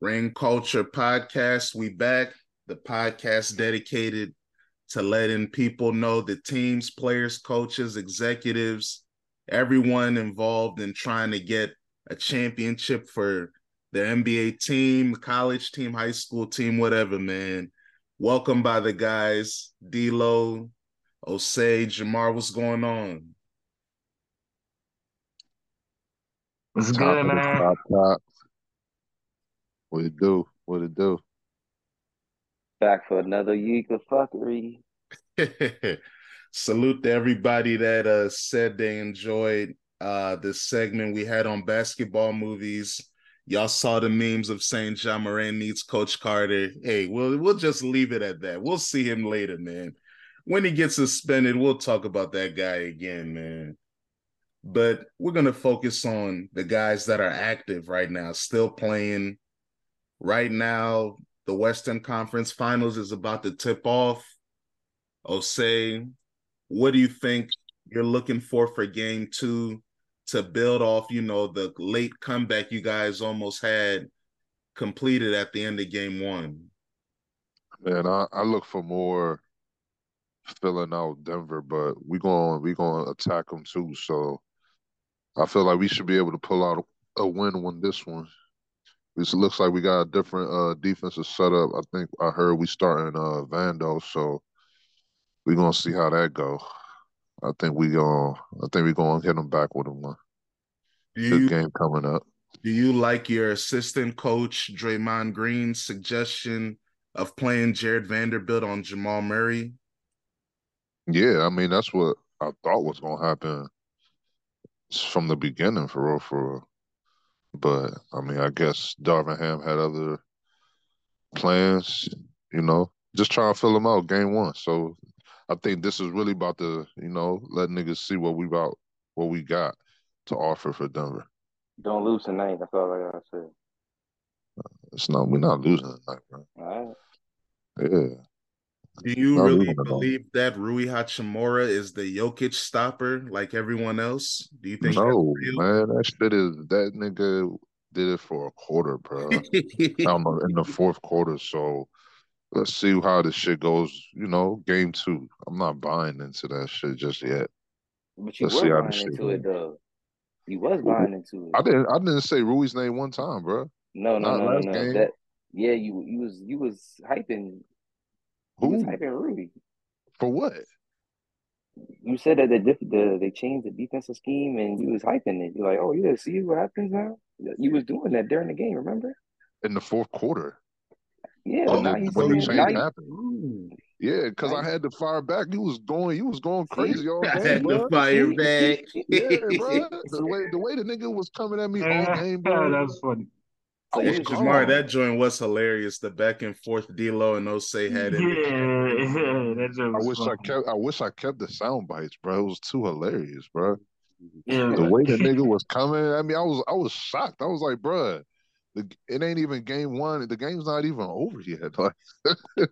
Ring Culture Podcast. We back. The podcast dedicated to letting people know the teams, players, coaches, executives, everyone involved in trying to get a championship for the NBA team, college team, high school team, whatever, man. Welcome by the guys, D'Lo, Osei, Jamar. What's going on? What's good, man? Top, top. What it do? What it do? Back for another week of fuckery. Salute to everybody that uh, said they enjoyed uh, this segment we had on basketball movies. Y'all saw the memes of saying Ja Morant needs Coach Carter. Hey, we'll we'll just leave it at that. We'll see him later, man. When he gets suspended, we'll talk about that guy again, man. But we're gonna focus on the guys that are active right now, still playing, Right now, the Western Conference Finals is about to tip off. Osei, what do you think you're looking for for game two to build off, you know, the late comeback you guys almost had completed at the end of game one? Man, I, I look for more filling out Denver, but we're going we're gonna attack them too. So I feel like we should be able to pull out a win on this one. It looks like we got a different uh, defensive setup. I think I heard we starting uh, Vando, so we're gonna see how that go. I think we going I think we're gonna hit them back with a one. Good game coming up. Do you like your assistant coach Draymond Green's suggestion of playing Jared Vanderbilt on Jamal Murray? Yeah, I mean that's what I thought was gonna happen from the beginning for real, for real. But I mean, I guess Darvin Ham had other plans, you know, just trying to fill them out game one. So I think this is really about to, you know, let niggas see what we about what we got to offer for Denver. Don't lose tonight. That's all I gotta say. It's not. We're not losing tonight, bro. All right. Yeah. Do you really believe that Rui Hachimura is the Jokic stopper like everyone else? Do you think? No, man. That shit is that nigga did it for a quarter, bro. I'm in the fourth quarter, so let's see how this shit goes. You know, game two. I'm not buying into that shit just yet. But you let's were buying into it though. You was buying into it. I didn't. I didn't say Rui's name one time, bro. No, no, not no, no, no. That, yeah, you you was you was hyping who? typing Rudy. For what? You said that the, the they changed the defensive scheme and you was hyping it. You're like, oh yeah, see what happens now. You was doing that during the game, remember? In the fourth quarter. Yeah, when, the, when the change happened. Yeah, because I had to fire back. You was going, you was going crazy all game. I had bro. to fire back. yeah, bro. The way the way the nigga was coming at me all game, bro. That's funny. So hey, Jamar, that joint was hilarious. The back and forth D'Lo and Osei had it. Yeah, that I wish fun. I kept. I wish I kept the sound bites, bro. It was too hilarious, bro. Yeah. The way the nigga was coming, I mean, I was I was shocked. I was like, bro, the, it ain't even game one. The game's not even over yet. Like,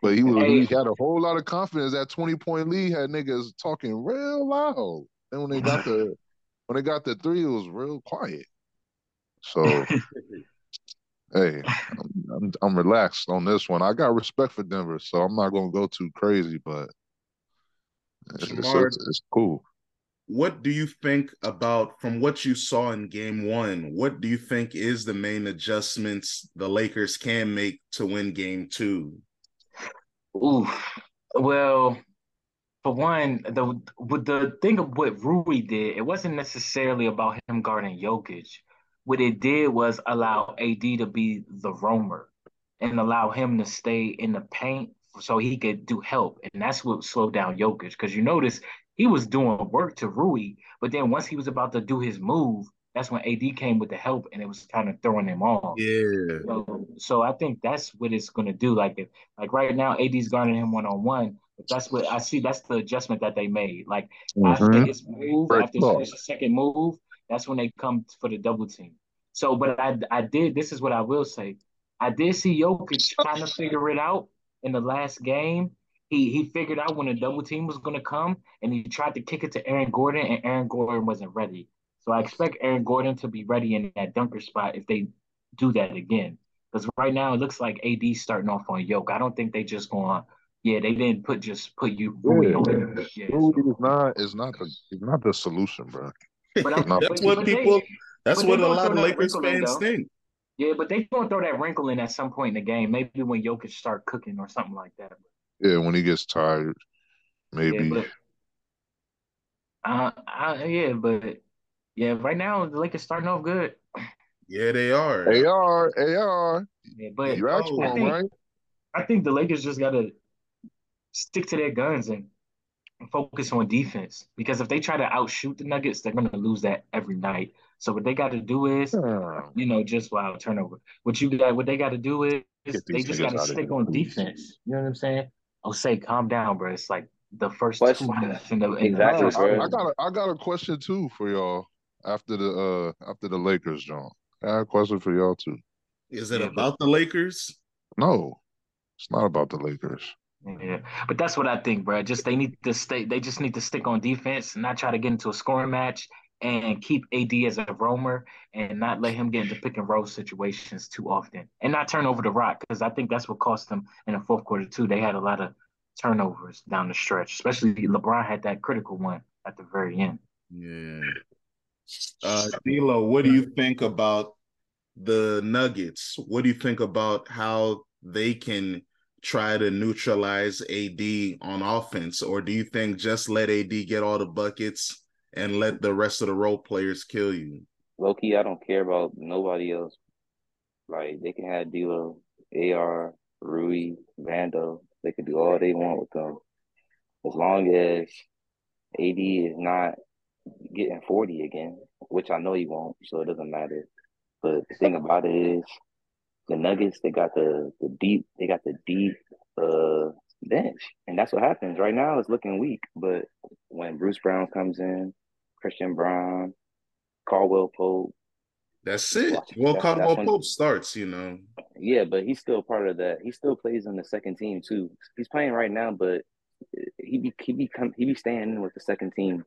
but he was hey. he had a whole lot of confidence. That twenty point lead had niggas talking real loud. And when they got the when they got the three, it was real quiet. So, hey, I'm, I'm, I'm, relaxed on this one. I got respect for Denver, so I'm not going to go too crazy, but it's, it's, it's, cool. What do you think about from what you saw in game one? What do you think is the main adjustments the Lakers can make to win game two? Ooh, well, for one, the with the thing of what Rui did, it wasn't necessarily about him guarding Jokic what it did was allow AD to be the roamer and allow him to stay in the paint so he could do help. And that's what slowed down Jokic. Because you notice he was doing work to Rui, but then once he was about to do his move, that's when AD came with the help and it was kind of throwing him off. Yeah. So, so I think that's what it's gonna do. Like if like right now, AD's guarding him one on one. But that's what I see. That's the adjustment that they made. Like mm-hmm. after his move, First after his second move, that's when they come for the double team. So, but I I did. This is what I will say. I did see Jokic kind of figure it out in the last game. He he figured out when a double team was going to come, and he tried to kick it to Aaron Gordon, and Aaron Gordon wasn't ready. So I expect Aaron Gordon to be ready in that dunker spot if they do that again. Because right now it looks like AD starting off on Yoke. I don't think they just going. Yeah, they didn't put just put you Rui Yeah. on. it. Yeah, Rui so- is not is not the is not the solution, bro. But No. that's what but they- people. That's but what a lot of Lakers fans think. Yeah, but they gonna throw that wrinkle in at some point in the game. Maybe when Jokic start cooking or something like that. Yeah, when he gets tired, maybe. Yeah, but uh, I, yeah, but yeah, right now the Lakers starting off good. Yeah, they are. AR, AR. Yeah, but You asked Oh, for I think- right? I think the Lakers just gotta stick to their guns and focus on defense because if they try to outshoot the Nuggets, they're gonna lose that every night. So what they got to do is, Yeah. you know, just wow turnover. What you got, what they got to do is they just got to stick here, on please. defense. You know what I'm saying? Oh, say calm down, bro. It's like the first Question- two minutes in the in Exactly, first I. I got a, I got a question too for y'all after the uh after the Lakers, John. I got a question for y'all too. Is it about the Lakers? No, it's not about the Lakers. Yeah, but that's what I think, bro. Just they need to stay. They just need to stick on defense, and not try to get into a scoring match, and keep AD as a roamer, and not let him get into pick and roll situations too often, and not turn over the rock because I think that's what cost them in the fourth quarter too. They had a lot of turnovers down the stretch, especially LeBron had that critical one at the very end. Yeah. Uh, D'Lo, what do you think about the Nuggets? What do you think about how they can try to neutralize AD on offense, or do you think just let AD get all the buckets and let the rest of the role players kill you? Loki, I don't care about nobody else. Like they can have D'Lo, AR, Rui, Vando. They can do all they want with them, as long as AD is not getting forty again, which I know he won't. So it doesn't matter. But the thing about it is, the Nuggets they got the the deep they got the deep uh bench, and that's what happens right now. It's looking weak, but when Bruce Brown comes in, Christian Braun, Caldwell Pope. That's it. Well, That's- Caldwell when- Pope starts, you know. Yeah, but he's still part of that. He still plays on the second team too. He's playing right now, but he be he be come, he be staying in with the second team.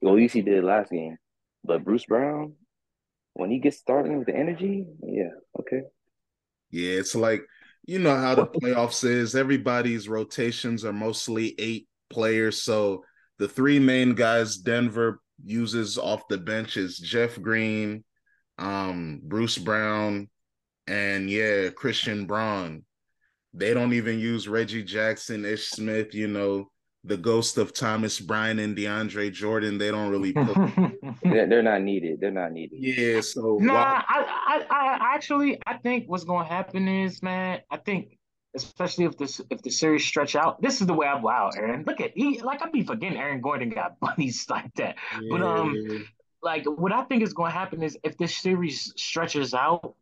Well, at least he did last game. But Bruce Brown, when he gets starting with the energy, yeah, okay. Yeah, it's like you know how the playoffs is. Everybody's rotations are mostly eight players. So the three main guys Denver uses off the bench is Jeff Green, um, Bruce Brown, and yeah, Christian Braun. They don't even use Reggie Jackson, Ish Smith, you know, the ghost of Thomas Bryant and DeAndre Jordan. They don't really put They're, they're not needed. They're not needed. Yeah, so Nah, while- I, I, I actually, I think what's going to happen is, man, I think, especially if this, if the series stretch out, this is the way I wow, Aaron. Look at he, like I be forgetting Aaron Gordon got bunnies like that. But um, like what I think is going to happen is if this series stretches out,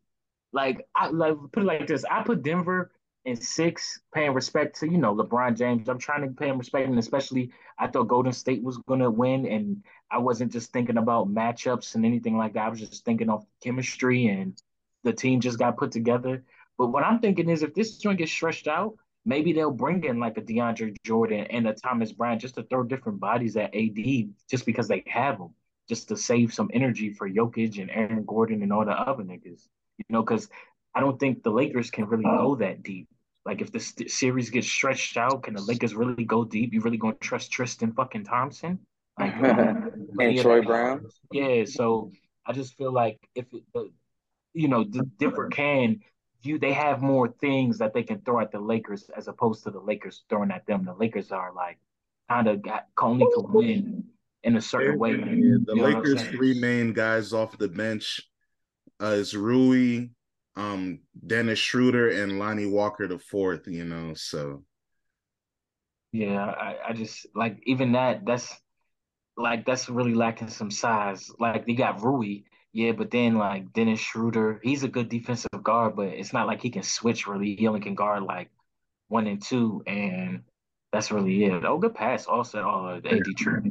like I like put it like this, I put Denver in six, paying respect to you know LeBron James. I'm trying to pay him respect, and especially I thought Golden State was going to win, and I wasn't just thinking about matchups and anything like that. I was just thinking of chemistry and the team just got put together. But what I'm thinking is if this joint gets stretched out, maybe they'll bring in like a DeAndre Jordan and a Thomas Bryant just to throw different bodies at AD just because they have them, just to save some energy for Jokic and Aaron Gordon and all the other niggas. You know, because I don't think the Lakers can really go that deep. Like if this series gets stretched out, can the Lakers really go deep? You really gonna trust Tristan fucking Thompson? Like And Troy Brown. Yeah, so I just feel like if it, you know, the Denver can you they have more things that they can throw at the Lakers as opposed to the Lakers throwing at them. The Lakers are like kind of got only to win in a certain way. Yeah, You the know Lakers' three main guys off the bench uh, is Rui, um, Dennis Schroeder, and Lonnie Walker the fourth. You know, so Yeah, I, I just like even that. That's like that's really lacking some size. Like they got Rui, yeah, but then like Dennis Schroeder, he's a good defensive guard, but it's not like he can switch really. He only can guard like one and two, and that's really it. Oh, good pass, also uh, AD True,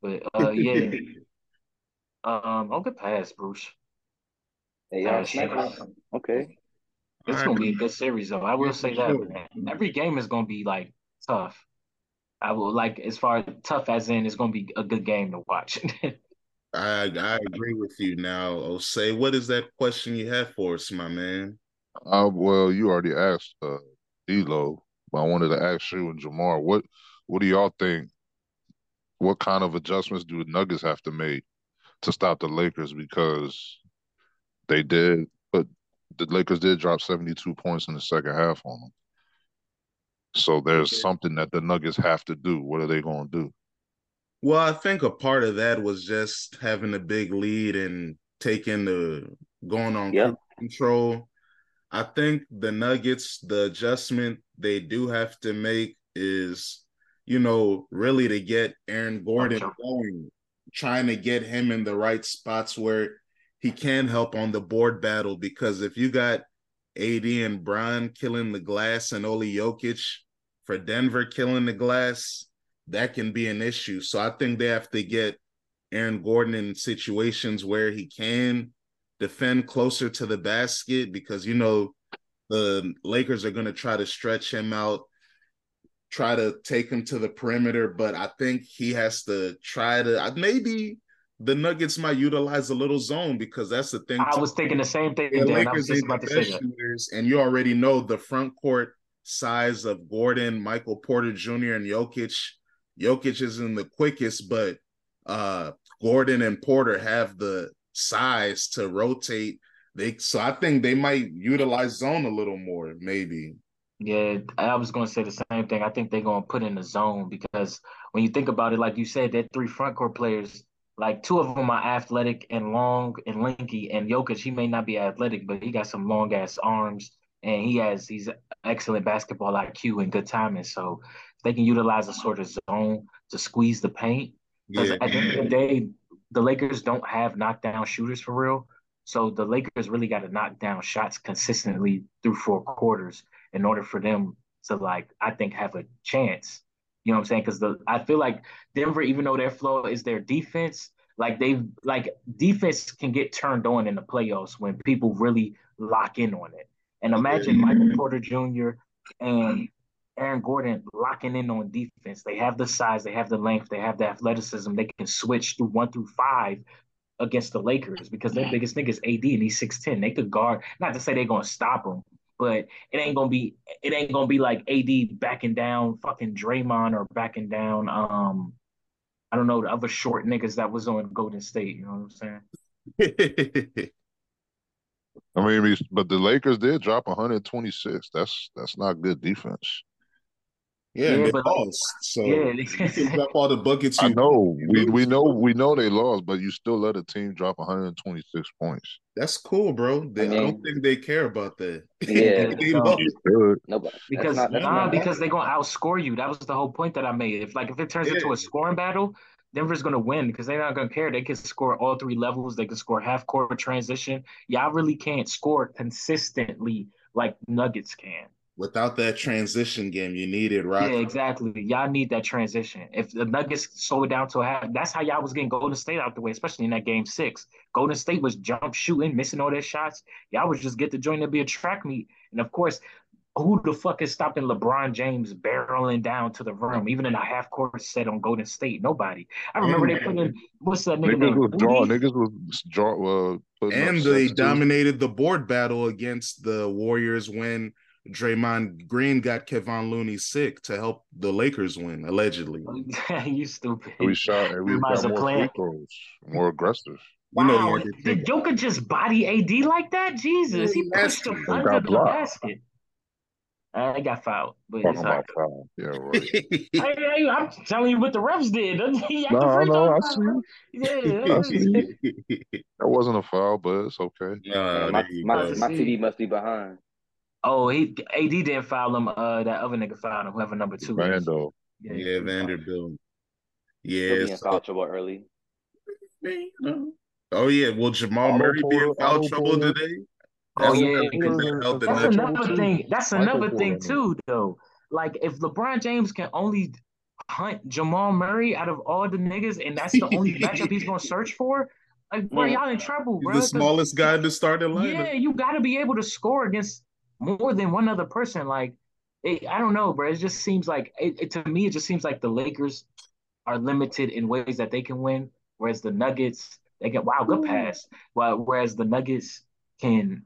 but uh, yeah, um, oh, good pass, Bruce. Hey, y'all Uh, shit. Okay. It's All gonna be a good series, though. I will Yeah, say that, man. Every game is gonna be like tough. I will like as far as tough as in it's gonna be a good game to watch. I I agree with you. Now, Osei, what is that question you have for us, my man? Uh, well, you already asked uh, D'Lo, but I wanted to ask you and Jamar, what what do y'all think? What kind of adjustments do the Nuggets have to make to stop the Lakers? Because they did, but the Lakers did drop 72 points in the second half on them. So there's something that the Nuggets have to do. What are they going to do? Well, I think a part of that was just having a big lead and taking the going on Yep. control. I think the Nuggets, the adjustment they do have to make is, you know, really to get Aaron Gordon going, trying to get him in the right spots where he can help on the board battle. Because if you got AD and Bron killing the glass and Oli Jokic for Denver killing the glass, that can be an issue. So I think they have to get Aaron Gordon in situations where he can defend closer to the basket because you know the Lakers are going to try to stretch him out, try to take him to the perimeter, but I think he has to try to uh, maybe the Nuggets might utilize a little zone because that's the thing. I too. was thinking the same thing, The. Lakers ain't the about to say best shooters, and you already know the front court size of Gordon, Michael Porter Jr., and Jokic. Jokic isn't the quickest, but uh Gordon and Porter have the size to rotate. They so I think they might utilize zone a little more, maybe. Yeah, I was going to say the same thing. I think they're going to put in the zone because when you think about it, like you said, that three front court players, like two of them are athletic and long and lanky. And Jokic, he may not be athletic, but he got some long ass arms and he has he's excellent basketball IQ and good timing. So if they can utilize a sort of zone to squeeze the paint, because Yeah. at the end of the day, the Lakers don't have knockdown shooters for real. So the Lakers really got to knock down shots consistently through four quarters in order for them to like, I think, have a chance. You know what I'm saying? Because the I feel like Denver, even though their flow is their defense, like they like defense can get turned on in the playoffs when people really lock in on it. And imagine Michael Porter Jr. and Aaron Gordon locking in on defense. They have the size, they have the length, they have the athleticism. They can switch through one through five against the Lakers because their biggest nigga is AD and he's 6'10. They could guard, not to say they're gonna stop him, but it ain't gonna be it ain't gonna be like AD backing down fucking Draymond or backing down um I don't know the other short niggas that was on Golden State, you know what I'm saying? I mean, but the Lakers did drop 126. That's that's not good defense. Yeah, and Yeah, they but- lost. So Yeah, you can drop all the buckets. I you know we lose. we know we know they lost, but you still let a team drop 126 points. That's cool, bro. They, I, I don't think they care about that. Yeah. they No. lost. Nobody. Because not, nah, because they're gonna outscore you. That was the whole point that I made. If like if it turns into a scoring battle, Denver's gonna win because they're not gonna care. They can score all three levels. They can score half court transition. Y'all really can't score consistently like Nuggets can. Without that transition game, you need it, right? Yeah, exactly. Y'all need that transition. If the Nuggets slow it down to a half, that's how y'all was getting Golden State out the way, especially in that game six. Golden State was jump shooting, missing all their shots. Y'all was just get the joint to be a track meet. And of course, who the fuck is stopping LeBron James barreling down to the rim, even in a half court set on Golden State? Nobody. I remember they put in what's that nigga Niggas name? was draw. Niggas was draw. Uh, And they dominated the board battle against the Warriors when Draymond Green got Kevon Looney sick to help the Lakers win, allegedly. you stupid. We shot and we got of more free throws, more aggressive. You know Wow, he had to did take- Joker just body AD like that? Jesus, he Yeah, pushed him he got under the blocked. basket. Uh, they got fouled, but Talking it's all about foul. Yeah, right. hey, hey, I'm telling you what the refs did. He No, the I free I foul. Yeah, I see. That wasn't a foul, but it's okay. Nah, my my, my TV must be behind. Oh, he AD didn't foul him. Uh, that other nigga fouled him. Whoever number two is. Yeah, Yeah. Vanderbilt. Yeah. be so- foul trouble early. Oh yeah, will Jamal Auto Murray be in foul Auto trouble Porter. today? Oh, yeah. another thing that helped the That's another thing. That's Michael another thing Porter, too, though. Like if LeBron James can only hunt Jamal Murray out of all the niggas, and that's the only matchup he's gonna search for, like bro, y'all in trouble, bro. the 'cause- smallest guy in the starting Yeah, you got to be able to score against more than one other person. Like, it, I don't know, bro. It just seems like it, it to me. It just seems like the Lakers are limited in ways that they can win, whereas the Nuggets they get wow good pass. Well, whereas the Nuggets can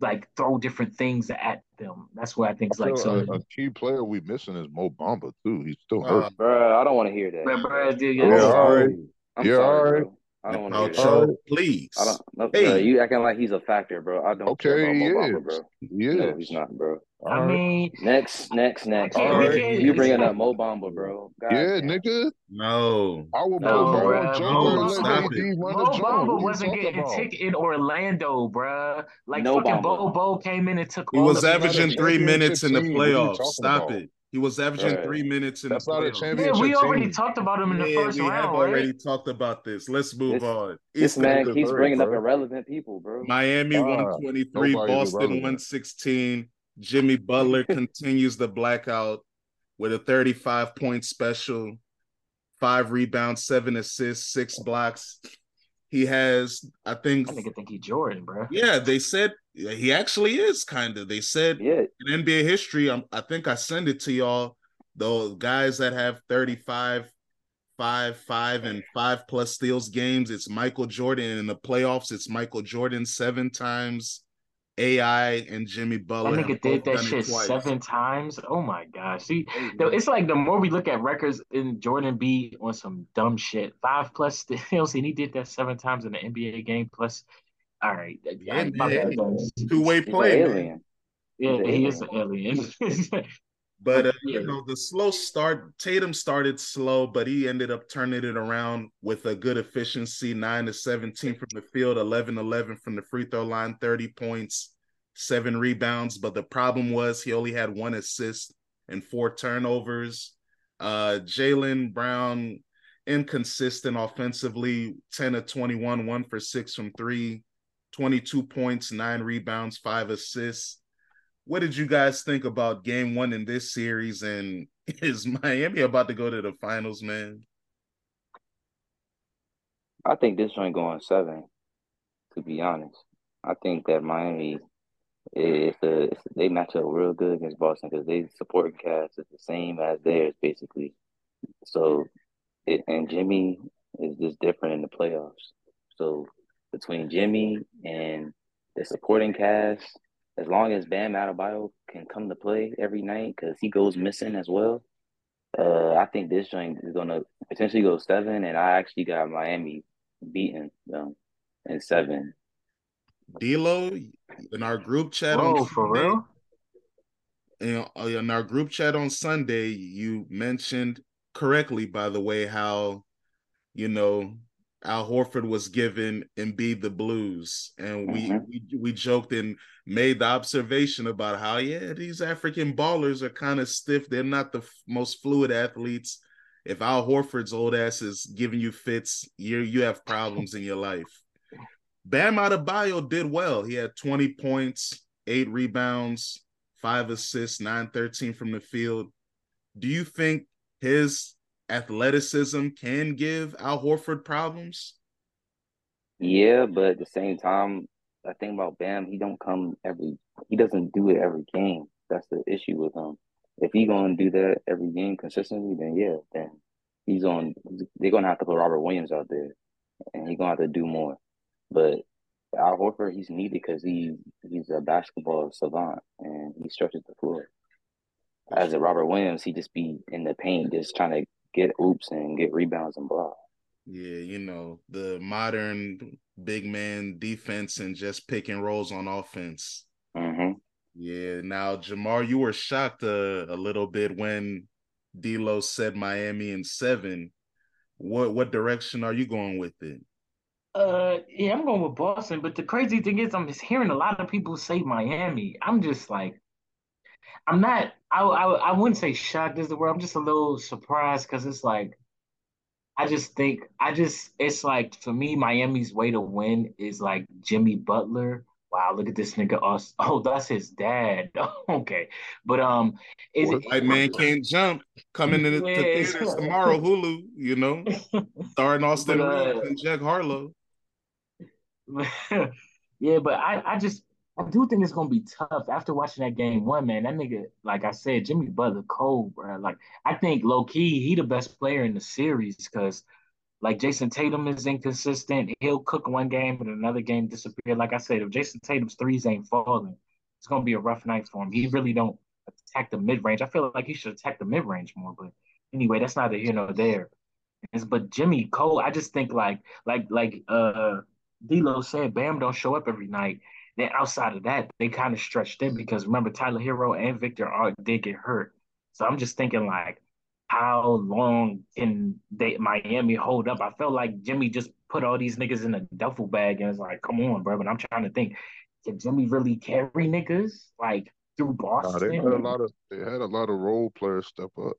like throw different things at them. That's what I think is like So so. a, a key player we missing is Mo Bamba too. He's still Uh, hurt. Bro, I don't want to hear that. But, bro, dude, Yeah, yes. all right. I'm Yeah, sorry, all right. bro. I don't want to Now, hear that. Cho- oh, Cho, please. I don't. No, Hey. bro, you acting like he's a factor, bro. I don't care Okay, about he Mo Bamba, is. bro. He No, he's not, bro. All I right. mean, Next, next, next. can't- we You bringing up Mo Bamba, bro? God yeah, damn. nigga. No. I would No, put Mo bruh. on Joker Mo Stop it. Mo. Bamba wasn't getting talking about? tick in Orlando, bro. Like No fucking Bamba. Bo Bo came in and took He all was the averaging three minutes in the championship team. What are you playoffs. Stop about? it. He was averaging Right. three minutes in That's the not a playoffs. Yeah, championship we already team. talked about him in the Yeah, first we have already right? talked about this. Let's move This- on. This Eastern man keeps hurt, bringing up bro. irrelevant people, bro. Miami Ah, 123, Boston 116. Jimmy Butler continues the blackout with a 35 point special, five rebounds, seven assists, six blocks. He has, I think, I nigga think he Jordan, bro. yeah, they said he actually is kind of. They said Yeah, in NBA history, um, I think I send it to y'all. Those guys that have 35, 5, 5, and 5 plus steals games, it's Michael Jordan. In the playoffs, it's Michael Jordan seven times. AI and Jimmy Butler. have nigga did that shit seven times. Oh my gosh. See, though, it's like the more we look at records in Jordan B on some dumb shit, five plus steals, and he did that seven times in the NBA game. Plus, all right, Yeah, my man. Two-way play, Yeah, he is an alien. But uh, you know, the slow start, Tatum started slow, but he ended up turning it around with a good efficiency, 9 to 17 from the field, 11 11 from the free throw line, 30 points, 7 rebounds, but the problem was he only had one assist and four turnovers. Uh Jaylen Brown inconsistent offensively, 10 to 21, 1 for 6 from 3, 22 points, 9 rebounds, 5 assists what did you guys think about game one in this series? And is Miami about to go to the finals, man? I think this joint going seven. To be honest, I think that Miami, the if they match up real good against Boston because they supporting cast is the same as theirs basically. So, it, and Jimmy is just different in the playoffs. So between Jimmy and the supporting cast, as long as Bam Adebayo can come to play every night because he goes missing as well, uh, I think this joint is gonna potentially go seven, and I actually got Miami beating them in seven. D'Lo in our group chat Bro, on for Sunday, real? you know, uh, in our group chat on Sunday, you mentioned correctly, by the way, how you know Al Horford was given Embiid the blues, and we Mhm. we we joked and made the observation about how yeah these African ballers are kind of stiff. They're not the f- most fluid athletes. If Al Horford's old ass is giving you fits, you you have problems in your life. Bam Adebayo did well. He had 20 points, eight rebounds, five assists, 913 from the field. Do you think his athleticism can give Al Horford problems? Yeah, but at the same time, I think about Bam, he don't come every he doesn't do it every game. That's the issue with him. If he gonna do that every game consistently, then yeah, then he's on they're gonna have to put Robert Williams out there and he's gonna have to do more. But Al Horford, he's needed because he he's a basketball savant and he stretches the floor. As a Robert Williams, he just be in the paint, just trying to get oops and get rebounds and block. Yeah, you know, the modern big man defense and just pick and rolls on offense. hmm Yeah. Now, Jamar, you were shocked a, a little bit when D'Lo said Miami in seven. What what direction are you going with it? Uh, yeah, I'm going with Boston. But the crazy thing is, I'm just hearing a lot of people say Miami. I'm just like, I'm not. I I, I wouldn't say shocked is the word. I'm just a little surprised because it's like, I just think I just it's like for me, Miami's way to win is like Jimmy Butler. Wow, look at this nigga. Us. Oh, that's his dad. okay, but um, is it White man can't jump. Coming to, the, theaters tomorrow, Hulu. You know, starring Austin But, uh, and Jack Harlow. yeah, but I, I just I do think it's gonna be tough after watching that game one, man. That nigga, like I said, Jimmy Butler cold, bro. Like I think low key, he the best player in the series because Like Jayson Tatum is inconsistent. He'll cook one game and another game disappear. Like I said, if Jayson Tatum's threes ain't falling, it's gonna be a rough night for him. He really don't attack the mid range. I feel like he should attack the mid range more. But anyway, that's neither here nor there. It's, but Jimmy Cole, I just think like like like uh D'Lo said, Bam don't show up every night. Then outside of that, they kind of stretched it because remember Tyler Herro and Victor Art did get hurt. So I'm just thinking like how long can they Miami hold up? I felt like Jimmy just put all these niggas in a duffel bag and it's like, come on, bro. But I'm trying to think, can Jimmy really carry niggas like through Boston? Nah, they had a lot of they had a lot of role players step up.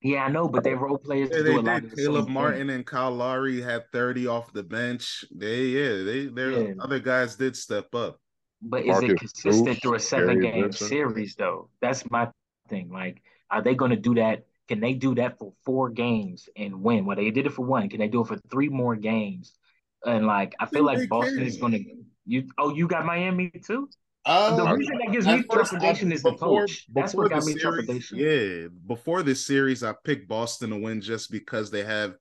Yeah, I know, but they role players Yeah, do a they lot of the Caleb same Martin thing. and Kyle Lowry had 30 off the bench. They yeah, they their Yeah. other guys did step up. But is it consistent Bruce, through a seven Gary game Vincent. series though? That's my thing. Like, are they going to do that? Can they do that for four games and win? Well, they did it for one. Can they do it for three more games? And like, I feel like Boston is going to. You oh, you got Miami too. The Uh, reason that gives me trepidation is the coach. That's what got the me trepidation. Yeah, before this series, I picked Boston to win just because they have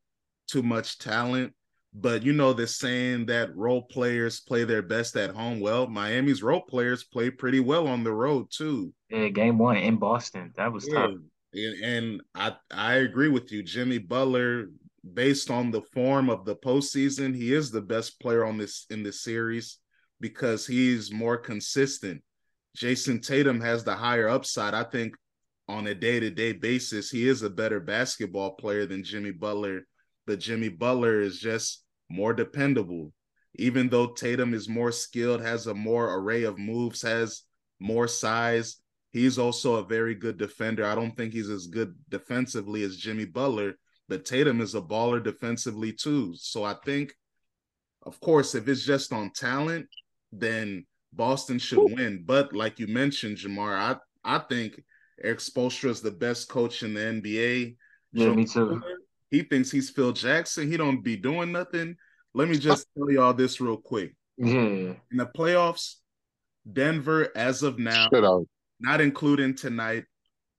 too much talent. But you know the saying that role players play their best at home. Well, Miami's role players play pretty well on the road too. Yeah, game one in Boston. That was Yeah, tough. and, and I I agree with you, Jimmy Butler. Based on the form of the postseason, he is the best player on this in this series because he's more consistent. Jayson Tatum has the higher upside. I think on a day to day basis, he is a better basketball player than Jimmy Butler, but Jimmy Butler is just more dependable. Even though Tatum is more skilled, has a more array of moves, has more size, he's also a very good defender. I don't think he's as good defensively as Jimmy Butler, but Tatum is a baller defensively too. So I think, of course, if it's just on talent, then Boston should win. But like you mentioned, Jamar, I I think Erik Spoelstra is the best coach in the NBA. Yeah, Joe me too. He thinks he's Phil Jackson. He don't be doing nothing. Let me just tell y'all this real quick. Yeah. In the playoffs, Denver, as of now, not including tonight,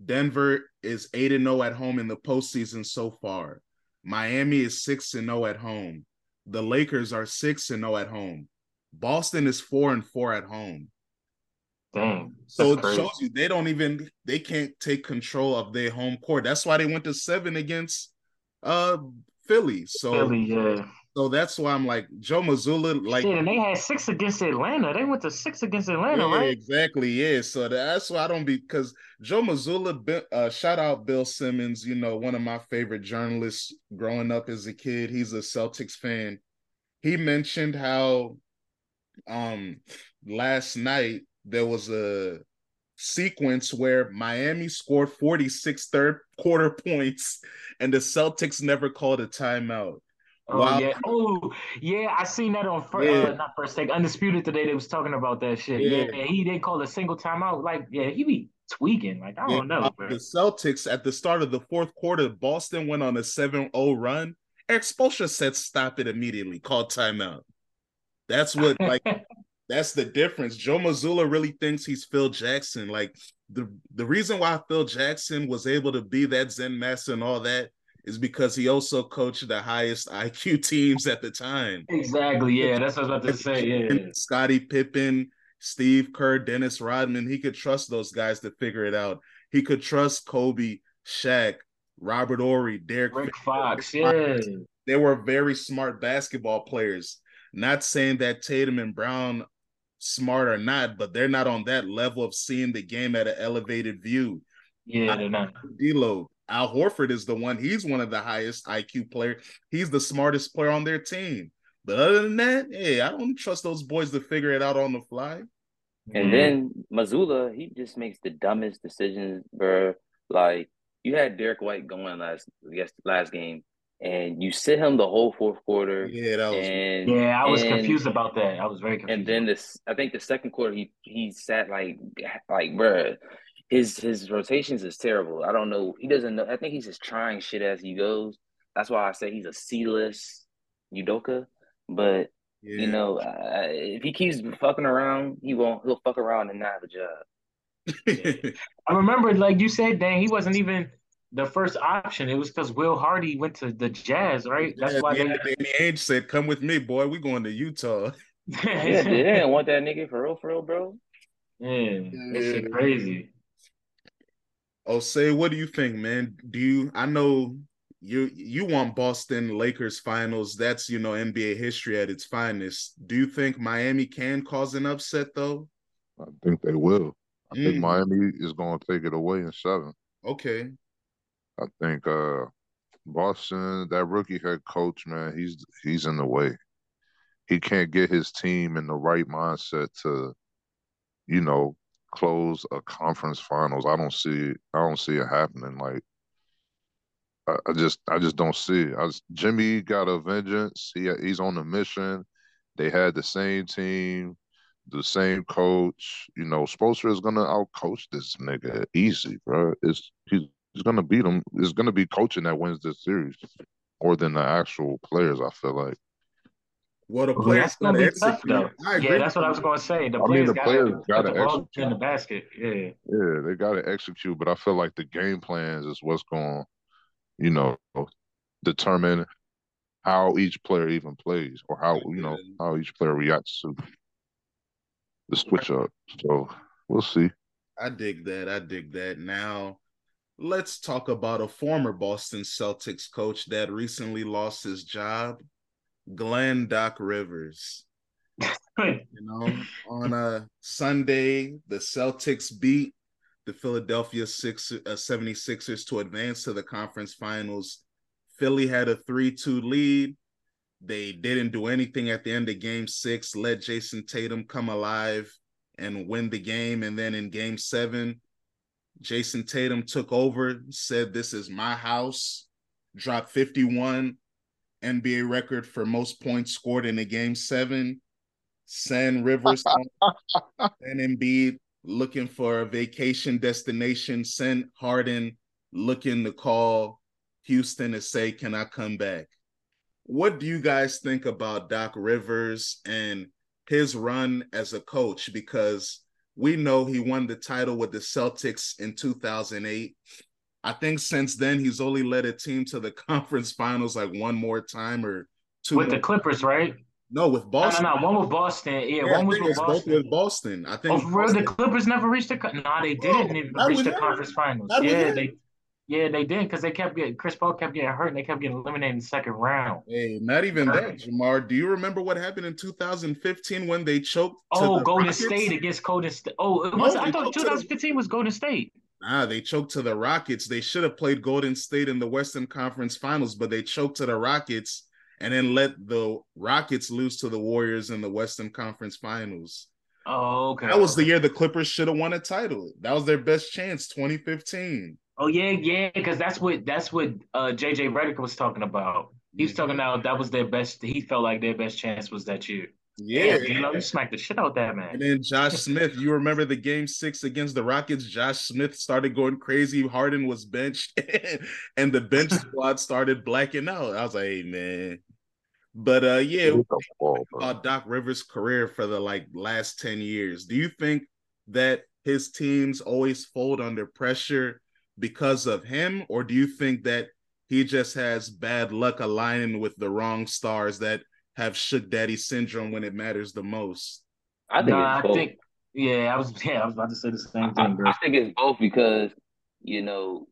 Denver is 8 and 0 at home in the postseason so far. Miami is 6 and 0 at home. The Lakers are 6 and 0 at home. Boston is 4 and 4 at home. Dang. So it crazy. shows you they don't even they can't take control of their home court. That's why they went to 7 against uh Philly. So Philly, yeah. so that's why I'm like Joe Mazzulla like Shit, and they had six against Atlanta. They went to six against Atlanta, yeah, right? exactly. Yeah. So that's why I don't be because Joe Mazzulla, uh, shout out Bill Simmons, you know, one of my favorite journalists growing up as a kid. He's a Celtics fan. He mentioned how um last night there was a sequence where Miami scored 46 third quarter points and the Celtics never called a timeout. Oh Wow. yeah. Oh yeah. I seen that on first, Yeah. uh, not first take undisputed today. They was talking about that shit. Yeah. Yeah. he didn't call a single timeout. Like yeah, he be tweaking. Like I Yeah, don't know, uh, bro. The Celtics at the start of the fourth quarter, Boston went on a 7-0 run. Erik Spoelstra said stop it immediately, called timeout. That's what like that's the difference. Joe Mazzulla really thinks he's Phil Jackson. Like the the reason why Phil Jackson was able to be that Zen master and all that is because he also coached the highest IQ teams at the time. exactly. Yeah, that's what I was about to say. Yeah. Scottie Pippen, Steve Kerr, Dennis Rodman. He could trust those guys to figure it out. He could trust Kobe, Shaq, Robert Horry, Derek. Rick Fisher. Fox. Yeah. They were very smart basketball players. Not saying that Tatum and Brown smart or not, but they're not on that level of seeing the game at an elevated view. Yeah, they're not. D'Lo, Al Horford is the one. He's one of the highest IQ players. He's the smartest player on their team. But other than that, hey, I don't trust those boys to figure it out on the fly. And Yeah. then Mazzulla, he just makes the dumbest decisions, bro. Like you had Derrick White going last yes last game, and you sit him the whole fourth quarter, Yeah, that was and Yeah, I was and- confused about that. I was very confused. And then this, I think the second quarter, he he sat like like bruh, his his rotations is terrible. I don't know. He doesn't know. I think he's just trying shit as he goes. That's why I say he's a C-list Udoka. But yeah. you know, uh, if he keeps fucking around, he won't. He'll fuck around and not have a job. I remember, like you said, Dan, he wasn't even the first option. It was because Will Hardy went to the Jazz, right? That's yeah, why yeah, they. Danny Ainge said, "Come with me, boy. We going to Utah." yeah, they didn't want that nigga for real, for real, bro. Yeah, that shit crazy. Oh, say, what do you think, man? Do you? I know you. You want Boston Lakers finals. That's you know NBA history at its finest. Do you think Miami can cause an upset though? I think they will. I think Mm. Miami is going to take it away in seven. Okay. I think uh Boston, that rookie head coach, man, he's he's in the way. He can't get his team in the right mindset to, you know, close a conference finals. I don't see I don't see it happening. Like I, I just I just don't see it. Just, Jimmy got a vengeance. He he's on a mission. They had the same team, the same coach. You know, Spoelstra is gonna outcoach this nigga easy, bro. It's he's, he's gonna beat them It's gonna be coaching that wins this series more than the actual players. I feel like. Well, the Well, players that's gonna gotta be tough, execute. though. Yeah, that's what I was going to say. The I mean, players the gotta players put gotta the execute. in the basket. Yeah. Yeah, they got to execute, but I feel like the game plans is what's going, you know, determine how each player even plays or how you know how each player reacts to the switch up. So we'll see. I dig that. I dig that. Now, let's talk about a former Boston Celtics coach that recently lost his job, Glenn Doc Rivers. You know, on a Sunday, the Celtics beat the Philadelphia Six, uh, 76ers to advance to the conference finals. Philly had a 3 2 lead. They didn't do anything at the end of game six, let Jayson Tatum come alive and win the game. And then in game seven, Jayson Tatum took over, said, This is my house, dropped 51, NBA record for most points scored in a game seven. San Rivers and Embiid looking for a vacation destination. Sent Harden looking to call Houston to say, Can I come back? What do you guys think about Doc Rivers and his run as a coach? Because we know he won the title with the Celtics in 2008. I think since then he's only led a team to the conference finals like one more time or two. With the Clippers, right? no, with Boston. no, no. One with Boston. Yeah, Yeah, one I was think with it's both Boston. with Boston. I think Oh? Boston- The Clippers never reached the. Nah, they didn't reach the conference finals. Yeah, they. Yeah, they did because they kept getting Chris Paul kept getting hurt and they kept getting eliminated in the second round. Hey, not even that, Jamar. Do you remember what happened in 2015 when they choked? to Oh, Golden Rockets? State against Golden State. Oh, it No, was. they I thought choked to the- 2015 was Golden State. Nah, they choked to the Rockets. They should have played Golden State in the Western Conference Finals, but they choked to the Rockets and then let the Rockets lose to the Warriors in the Western Conference Finals. Oh, okay. That was the year the Clippers should have won a title. That was their best chance, 2015. Oh yeah, yeah, because that's what that's what uh JJ Redick was talking about. He was talking about that was their best. He felt like their best chance was that year. Yeah. you know, you smacked the shit out that man. And then Josh Smith, you remember the game six against the Rockets? Josh Smith started going crazy. Harden was benched, and the bench squad started blacking out. I was like, hey, man. But uh, yeah, ball, about Doc Rivers' career for the like last 10 years. Do you think that his teams always fold under pressure because of him, or do you think that he just has bad luck aligning with the wrong stars that have shook daddy syndrome when it matters the most? I think Nah, I think yeah, I was yeah, I was about to say the same thing, bro. I think it's both because you know,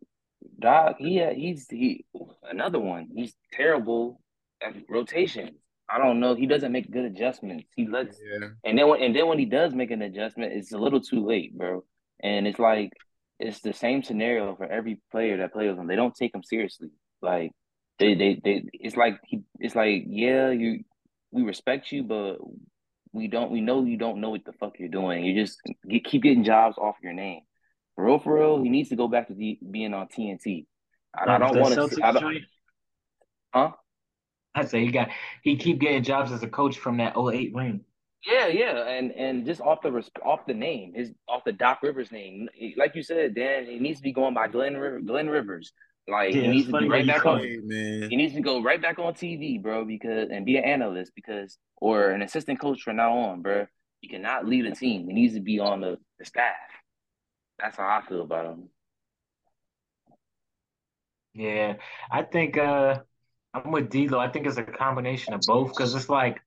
Doc, he uh, he's he another one. He's terrible at rotation. I don't know. He doesn't make good adjustments. He lets Yeah. and then when and then when he does make an adjustment, it's a little too late, bro. And it's like it's the same scenario for every player that plays with him. They don't take him seriously. Like they they they. It's like he. It's like yeah, you. We respect you, but we don't. We know you don't know what the fuck you're doing. You just get, keep getting jobs off your name. For real, for real, he needs to go back to the, being on TNT. I, I don't want to. Celtics I don't, joint, huh? I say he got he keep getting jobs as a coach from that 08 ring. Yeah, yeah, and and just off the off the name, his off the Doc Rivers name, like you said, Dan, he needs to be going by Glenn River, Glenn Rivers. Like Yeah, he needs to be right back on. man. He needs to go right back on TV, bro, because and be an analyst because or an assistant coach from now on, bro. You cannot lead a team. He needs to be on the, the staff. That's how I feel about him. Yeah, I think uh I'm with D'Lo. I think it's a combination of both because it's like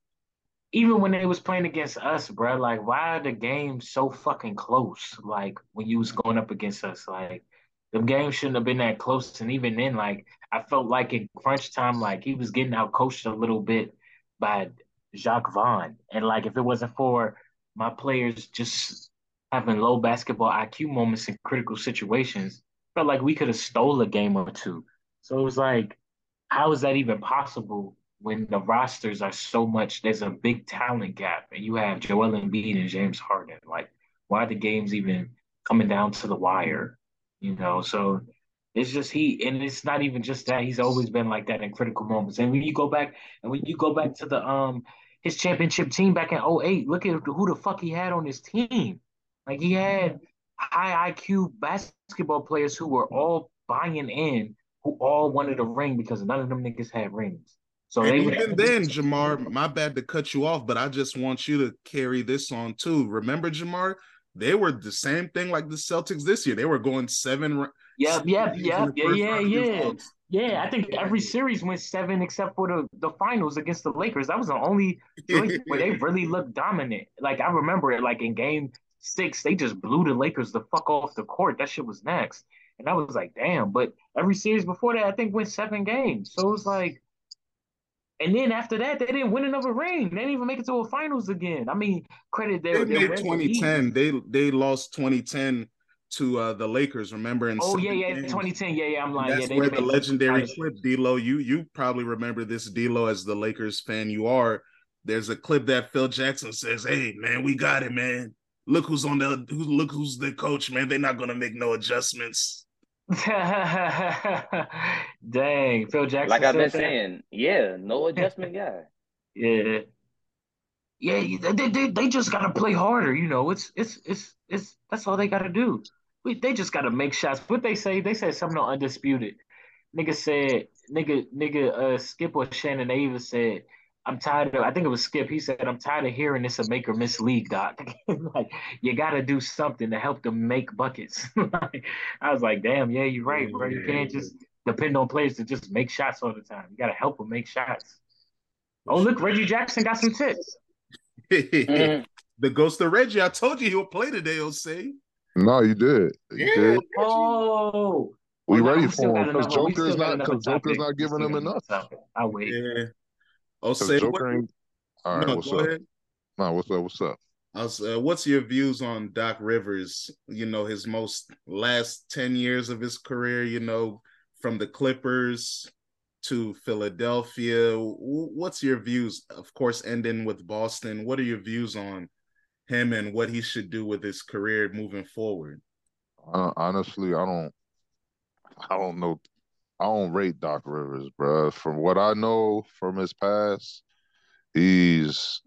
even when they was playing against us, bro, like why are the games so fucking close? Like when you was going up against us, like the game shouldn't have been that close. And even then, like I felt like in crunch time, like he was getting out coached a little bit by Jacque Vaughn. And like if it wasn't for my players just having low basketball IQ moments in critical situations, felt like we could have stole a game or two. So it was like, how is that even possible when the rosters are so much? There's a big talent gap, and you have Joel Embiid and James Harden. Like, why are the games even coming down to the wire? You know, so it's just he, and it's not even just that. He's always been like that in critical moments. And when you go back, and when you go back to the um his championship team back in 08, look at who the fuck he had on his team. Like he had high IQ basketball players who were all buying in, who all wanted a ring because none of them niggas had rings. So and they even then, Jamar, my bad to cut you off, but I just want you to carry this on too. Remember, Jamar, they were the same thing like the Celtics this year. They were going seven. Yep, yep, yep, yeah, yeah, yeah. Yeah, I think every series went seven except for the, the finals against the Lakers. That was the only where they really looked dominant. Like I remember it, like in game six, they just blew the Lakers the fuck off the court. That shit was next. And I was like, damn. But every series before that, I think went seven games. So it was like, and then after that, they didn't win another ring. They didn't even make it to a finals again. I mean, credit they, they made 2010. They they lost 2010 to uh, the Lakers. Remember? In oh yeah, yeah, games. 2010. Yeah, yeah. I'm like, that's yeah, where the legendary clip, D'Lo. You you probably remember this, D'Lo, as the Lakers fan you are. There's a clip that Phil Jackson says, "Hey man, we got it, man. Look who's on the who, look who's the coach, man. They're not gonna make no adjustments." Dang, Phil Jackson. Like I've been saying, yeah, no adjustment guy. yeah. Yeah, they, they, they just gotta play harder, you know. It's it's it's it's that's all they gotta do. We, they just gotta make shots. What they say, they said something on undisputed. Nigga said, nigga, nigga, uh, Skip or Shannon Ava said, I'm tired of. I think it was Skip. He said, "I'm tired of hearing this a make or miss league, doc. like you got to do something to help them make buckets." like, I was like, "Damn, yeah, you're right, bro. You can't just depend on players to just make shots all the time. You got to help them make shots." Oh, look, Reggie Jackson got some tips. mm-hmm. The ghost of Reggie. I told you he would play today, He'll say. No, you did. You yeah. Did. Oh. We well, ready for him because Joker's not because Joker's not giving him enough. I'll wait. Yeah. Oh, say what? Ain't... All right, no, what's up? Ahead. No, what's up? What's up? Was, uh, what's your views on Doc Rivers? You know, his most last 10 years of his career, you know, from the Clippers to Philadelphia. What's your views? Of course, ending with Boston. What are your views on him and what he should do with his career moving forward? Uh, honestly, I don't. I don't know. I don't rate Doc Rivers, bro. From what I know from his past, he's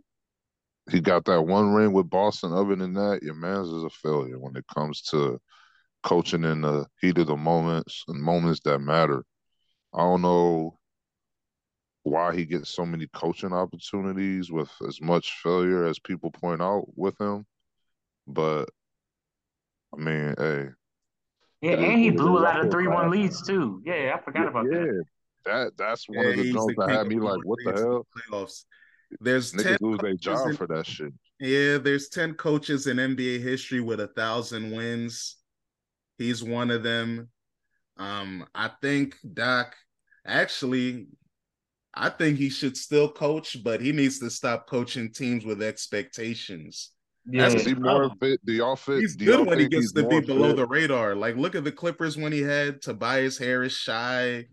he got that one ring with Boston. Other than that, your man's is a failure when it comes to coaching in the heat of the moments and moments that matter. I don't know why he gets so many coaching opportunities with as much failure as people point out with him. But I mean, hey. Yeah, and he blew a lot of three one leads too. Yeah, I forgot yeah, about yeah. that. That that's one yeah, of the jumps that had me like, what the hell? Playoffs. There's Niggas 10 lose their job in, for that shit. Yeah, there's 10 coaches in NBA history with a thousand wins. He's one of them. Um, I think Doc actually I think he should still coach, but he needs to stop coaching teams with expectations. Yeah, is he more fit? Do y'all fit? He's good when he gets to be below fit? the radar. Like, look at the Clippers when he had Tobias Harris, Shai,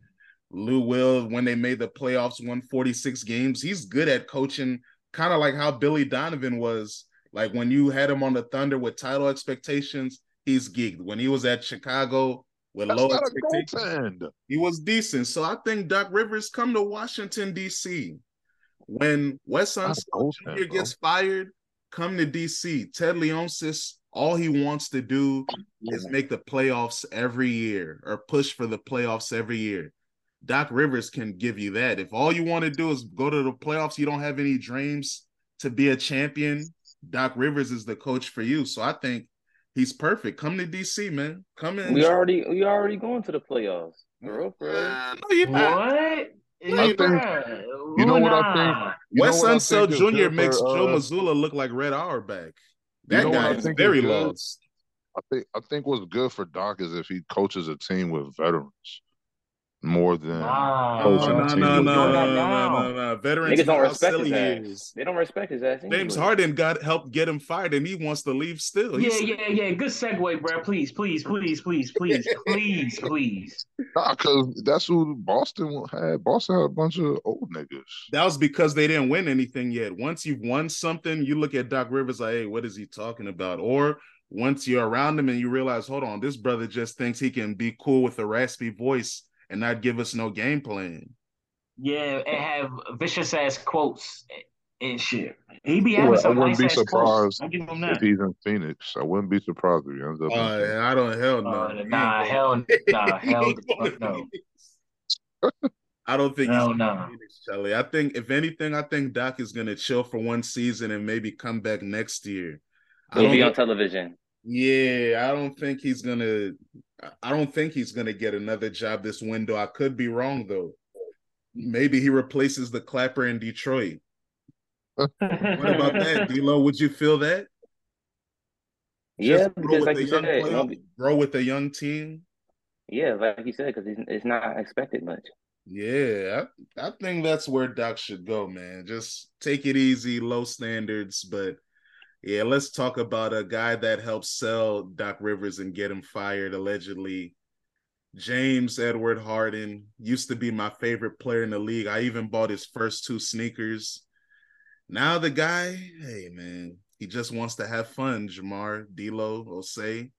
Lou Will when they made the playoffs, won 46 games. He's good at coaching, kind of like how Billy Donovan was. Like when you had him on the Thunder with title expectations, he's geeked. When he was at Chicago with That's low expectations, he was decent. So I think Doc Rivers come to Washington D.C. When Wes Unseld Jr. gets fired, come to DC. Ted Leonsis, all he wants to do yeah. is make the playoffs every year or push for the playoffs every year. Doc Rivers can give you that. If all you want to do is go to the playoffs, you don't have any dreams to be a champion, Doc Rivers is the coach for you. So I think He's perfect. Come to DC, man. Come in. We already we already going to the playoffs. For real, for real. Uh, no, you're not. What? I think- Bruh, you know what I nah. think? You know Wes what Unseld Jr. makes for, Joe uh, Mazzulla look like Red Auerbach. You That know guy is very lost. I think I think what's good for Doc is if he coaches a team with veterans more than Nah, No, coaching no, a no, team no, with no, doing no, that no, now. no, no. Veterans Niggas don't respect his ass. is. They don't respect his ass. James. Harden got helped get him fired, and he wants to leave still. Yeah, yeah, yeah. Good segue, bro. Please, please, please, please, please, please, please. Nah, because that's who Boston had. Boston had a bunch of old niggas. That was because they didn't win anything yet. Once you've won something, you look at Doc Rivers like, hey, what is he talking about? Or once you're around him and you realize, hold on, this brother just thinks he can be cool with a raspy voice and not give us no game plan. Yeah, and have vicious ass quotes and shit. He be having Well, having I wouldn't nice be surprised I give him If he's in Phoenix, I wouldn't be surprised if he ends up. Uh, in Phoenix. I don't hell no. Uh, nah, going- hell, nah, hell, ain't going to no, I don't think hell he's no. going to Phoenix, Charlie. I think if anything, I think Doc is gonna chill for one season and maybe come back next year. I He'll be on don't, television. Yeah, I don't think he's gonna. I don't think he's gonna get another job this window. I could be wrong though. Maybe he replaces the clapper in Detroit. What about that, D'Lo? Would you feel that? Yeah, Just grow because with like you young said, player, be, grow with a young team. yeah, like you said, because it's, it's not expected much. Yeah, I, I think that's where Doc should go, man. Just take it easy, low standards. But yeah, let's talk about a guy that helped sell Doc Rivers and get him fired, allegedly. James Edward Harden used to be my favorite player in the league. I even bought his first two sneakers. Now the guy, hey man, he just wants to have fun, Jamar, D'Lo, Osei.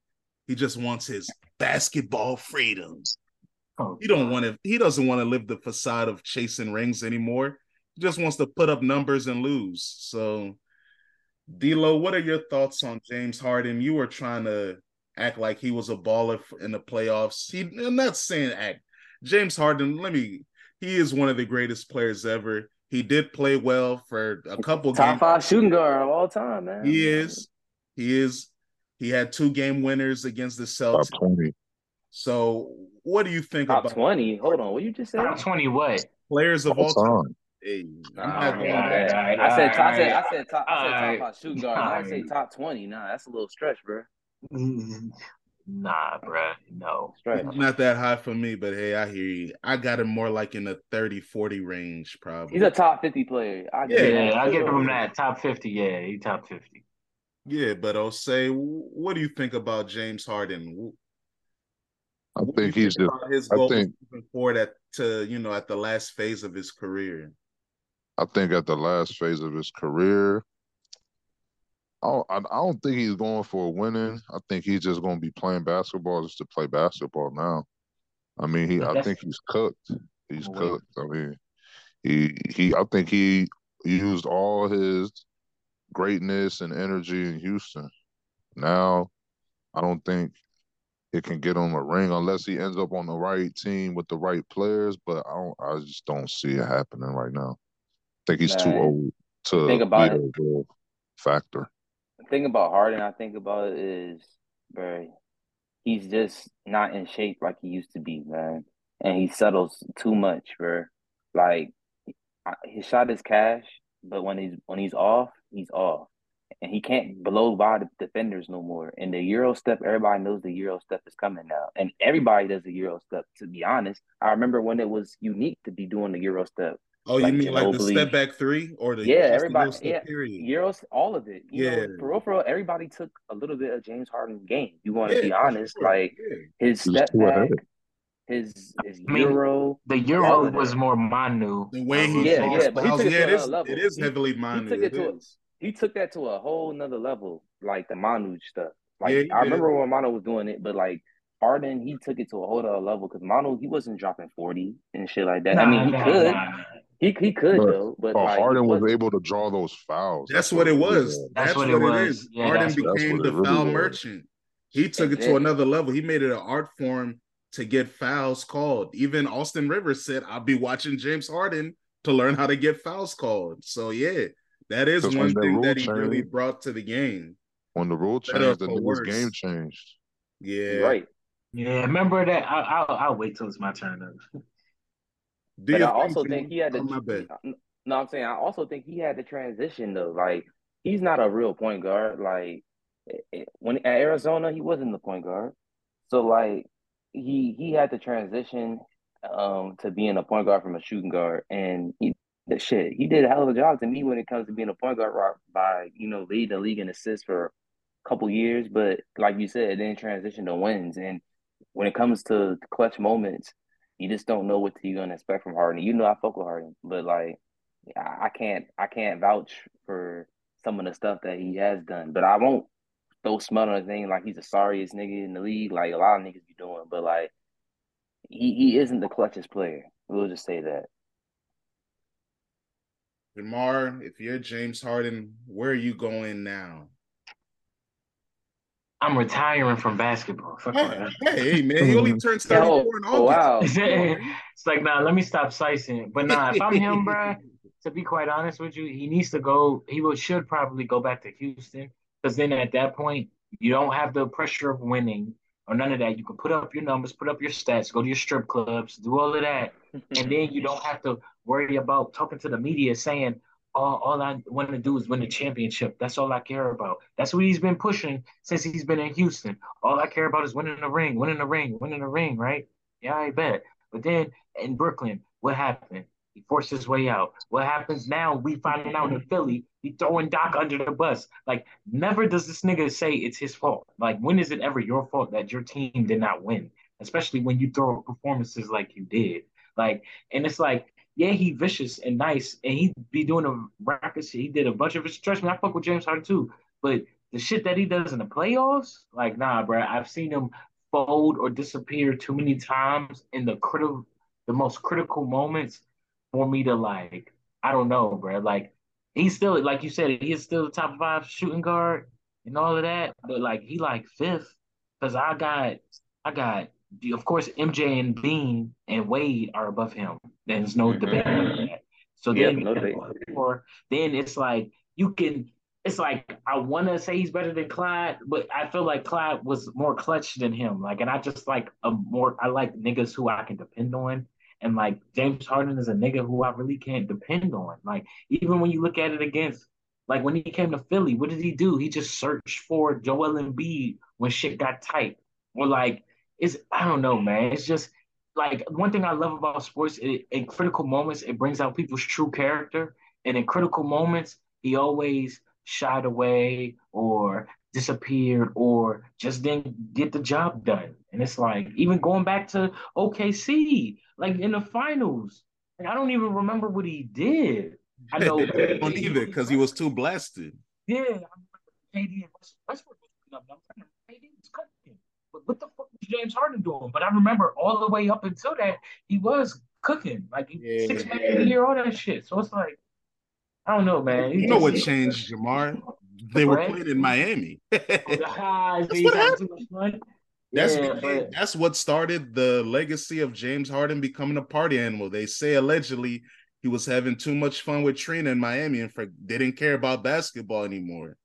He just wants his basketball freedoms. Oh, He don't want to. He doesn't want to live the facade of chasing rings anymore. He just wants to put up numbers and lose. So, D'Lo, what are your thoughts on James Harden? You were trying to act like he was a baller in the playoffs. He, I'm not saying act. James Harden, let me. He is one of the greatest players ever. He did play well for a couple Top games. five shooting guard of all time, man. He is. He is. He had two game winners against the Top Celtics. twenty. So, what do you think top about twenty. Hold on, what you just said? Top 20 what? players of All all time? time. Hey, I'm Nah, not I, going alright, there. I said, I said. I said top, I said top Alright. five shooting guard. I didn't say top twenty. Nah, that's a little stretch, bro. Mm-hmm. Nah, bruh. No. Stretch. Not that high for me, but hey, I hear you. I got him more like in the 30, 40 range, probably. He's a top fifty player. I Yeah, give Yeah, I give him that. Top 50. Yeah, he top 50. yeah, but I'll say, what do you think about James Harden? I What do think he's just. about his I goals think- moving forward at to you know at the last phase of his career. I think at the last phase of his career, I don't, I don't think he's going for a winning. I think he's just going to be playing basketball just to play basketball now. I mean, he. I think he's cooked. He's cooked. I mean, he he. I think he used all his greatness and energy in Houston. Now, I don't think it can get on the ring unless he ends up on the right team with the right players. But I don't. I just don't see it happening right now. I think he's too old to think about be it. a real factor. The thing about Harden, I think about it is, bro, he's just not in shape like he used to be, man. And he settles too much, bro. Like his shot is cash, but when he's when he's off, he's off, and he can't blow by the defenders no more. And the Euro step, everybody knows the Euro step is coming now, and everybody does the Euro step. To be honest, I remember when it was unique to be doing the Euro step. Oh, you Like mean like the step back three or the Yeah, just the everybody- no step yeah, period? Euros, all of it. You Yeah. know, for real, for real, everybody took a little bit of James Harden's game. You want to Yeah, be honest, sure. like Yeah. his step back, his his I mean, Euro. The Euro of was more Manu. The way he Yeah, say. yeah, but he took it yeah, to it another is. level. It is He- heavily He minor. took it to a, he took that to a whole nother level, like the Manu stuff. Like Yeah, I did. remember when Manu was doing it, but like Harden, he took it to a whole other level because Manu he wasn't dropping forty and shit like that. I mean, he nah, could, nah. He he could But- though, but But like Harden was able to draw those fouls. That's what it was. That's That's, what what, it it was. is. Yeah, Harden that's what- That's became the really foul was. merchant. He took it to another level. He made it an art form to get fouls called. Even Austin Rivers said, "I'll be watching James Harden to learn how to get fouls called." So yeah, that is one thing that he really brought to the game. When the rule Better changed, the niggas worse. game changed. Yeah. Right. Yeah, remember that? I, I'll I'll wait till it's my turn. Do But I also think he had to. Oh, my bad. Uh, no, I'm saying I also think he had to transition though. Like he's not a real point guard. Like it- it- when at Arizona, he wasn't the point guard. So like he he had to transition um to being a point guard from a shooting guard, and he the shit he did a hell of a job to me when it comes to being a point guard by you know leading the league in assists for a couple years. But like you said, then transition to wins, and when it comes to clutch moments, you just don't know what you're gonna expect from Harden. You know I fuck with Harden, but like I can't I can't vouch for some of the stuff that he has done. But I won't throw smut on his name like he's the sorriest nigga in the league, like a lot of niggas be doing. But like he, he isn't the clutchest player. We'll just say that. Jamar, if you're James Harden, where are you going now? I'm retiring from basketball. Fuck all Hey, hey, man, he only mm. turns 34 in Oh, August. wow. it's like, nah, let me stop slicing. But nah, if I'm him, bruh, to be quite honest with you, he needs to go. He will, should probably go back to Houston because then at that point, you don't have the pressure of winning or none of that. You can put up your numbers, put up your stats, go to your strip clubs, do all of that. And then you don't have to worry about talking to the media saying, all, all I want to do is win the championship. That's all I care about. That's what he's been pushing since he's been in Houston. All I care about is winning the ring, winning the ring, winning the ring, right? Yeah, I bet. But then in Brooklyn, what happened? He forced his way out. What happens now? We finding out in Philly, he throwing Doc under the bus. Like, never does this nigga say it's his fault. Like, when is it ever your fault that your team did not win? Especially when you throw performances like you did. Like, and it's like, yeah, he vicious and nice, and he be doing a rapid shit. He did a bunch of trust me, I fuck with James Harden too. But the shit that he does in the playoffs, like, nah, bro. I've seen him fold or disappear too many times in the critical, the most critical moments for me to like. I don't know, bro. Like, he's still, like you said, he is still the top five shooting guard and all of that. But like, he like fifth because I got, I got of course, MJ and Bean and Wade are above him. There's no Mhm. debate about that. So Yep, then, no debate. or then it's like you can. It's like I want to say he's better than Clyde, but I feel like Clyde was more clutch than him. Like, and I just like a more. I like niggas who I can depend on, and like James Harden is a nigga who I really can't depend on. Like, even when you look at it against, like when he came to Philly, what did he do? He just searched for Joel Embiid when shit got tight, or like it's I don't know, man. It's just like one thing I love about sports. It, in critical moments, it brings out people's true character, and in critical moments, he always shied away or disappeared or just didn't get the job done. And it's like even going back to OKC, like in the finals, like, I don't even remember what he did. I know. Don't either because he was too blasted. Yeah, I remember KD and West- Westbrook was up. I'm trying to KD was cooking. But what the James Harden doing? But I remember all the way up until that, he was cooking. Like Yeah. six man of the year, all that shit. So it's like, I don't know, man. You know what changed, Jamar? They were playing in Miami. Ah, That's what having too much fun. That's Yeah, became- that's what started the legacy of James Harden becoming a party animal. They say allegedly he was having too much fun with Trina in Miami and for, didn't care about basketball anymore.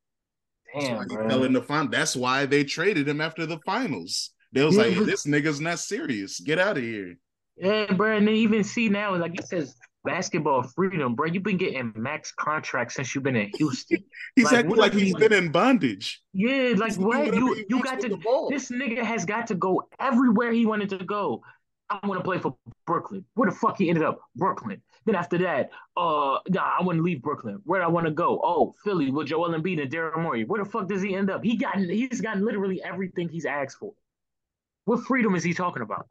That's why Damn, he fell in the fin- That's why they traded him after the finals. They was Yeah, like, but- "This nigga's not serious. Get out of here." Yeah, bro. And then even see now, like it says, basketball freedom, bro. You've been getting max contracts since you've been in Houston. He's Like, acting like he's he- been in bondage. Yeah, like He's what? You you got to this nigga has got to go everywhere he wanted to go. I want to play for Brooklyn. Where the fuck he ended up? Brooklyn. Then after that, uh, nah, I want to leave Brooklyn. Where do I want to go? Oh, Philly with Joel Embiid and Daryl Morey. Where the fuck does he end up? He got he's gotten literally everything he's asked for. What freedom is he talking about?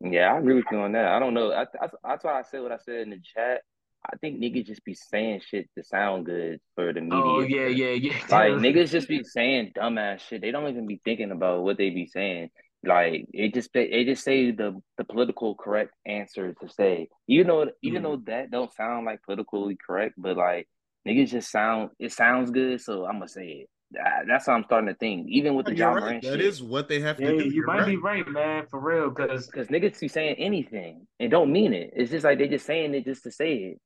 Yeah, I agree with you on that. I don't know. I, I, that's why I said what I said in the chat. I think niggas just be saying shit to sound good for the media. Oh yeah, yeah, yeah. Like niggas just be saying dumbass shit. They don't even be thinking about what they be saying. Like it just they just say the the political correct answer to say. You know, even Mhm. though that don't sound like politically correct, but like niggas just sound it sounds good, so I'm gonna say it. That- That's how I'm starting to think. Even with the You're Ja right. Morant That shit. is what they have to Yeah, do. you You're might be right. right, man, for real. Cause Because niggas be saying anything and don't mean it. It's just like they're just saying it just to say it.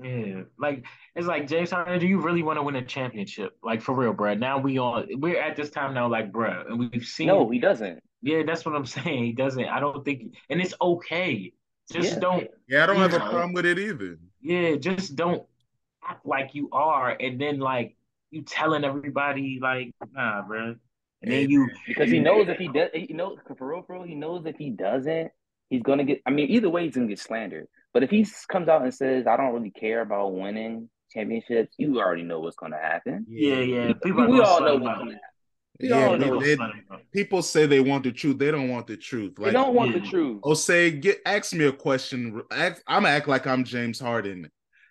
Yeah, like it's like James Harden. Do you really want to win a championship? Like for real, bro. Now we all We're at this time now, like, bro, and we've seen. No, he doesn't. Yeah, that's what I'm saying. He doesn't. I don't think, and it's okay. Just Yeah. don't. Yeah, I don't You have a problem with it either. Yeah, just don't act like you are, and then like you telling everybody like, nah, bro. And then you Because he knows if he does, he knows for real, for real, he knows if he doesn't, he's gonna get. I mean, either way, he's gonna get slandered. But if he comes out and says, "I don't really care about winning championships," you already know what's gonna happen. Yeah, yeah. We, People are we all know him what's gonna happen. Yeah, all they- know they- Slut him out. people say they want the truth. They don't want the truth. They don't want Yeah. the truth. oh, say, get ask me a question. Act, I'm gonna act like I'm James Harden.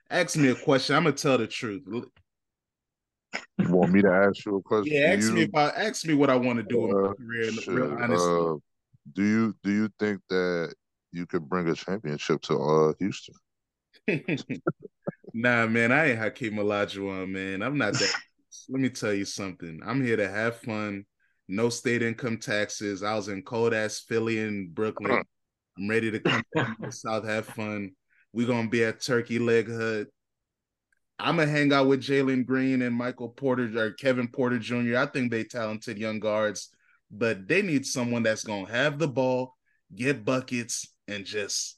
Ask me a question. I'm gonna tell the truth. You want me to ask you a question? Yeah, ask me you- if I ask me what I want to do in my Uh, career. shit, Real honestly. uh, do you do you think that you could bring a championship to uh Houston? nah, man, I ain't Hakeem Olajuwon, man. I'm not that. Let me tell you something. I'm here to have fun. No state income taxes. I was in cold ass Philly and Brooklyn. I'm ready to come to the South, have fun. We're gonna be at Turkey Leg Hut. I'm gonna hang out with Jalen Green and Michael Porter or Kevin Porter Jr. I think they talented young guards, but they need someone that's gonna have the ball, get buckets, and just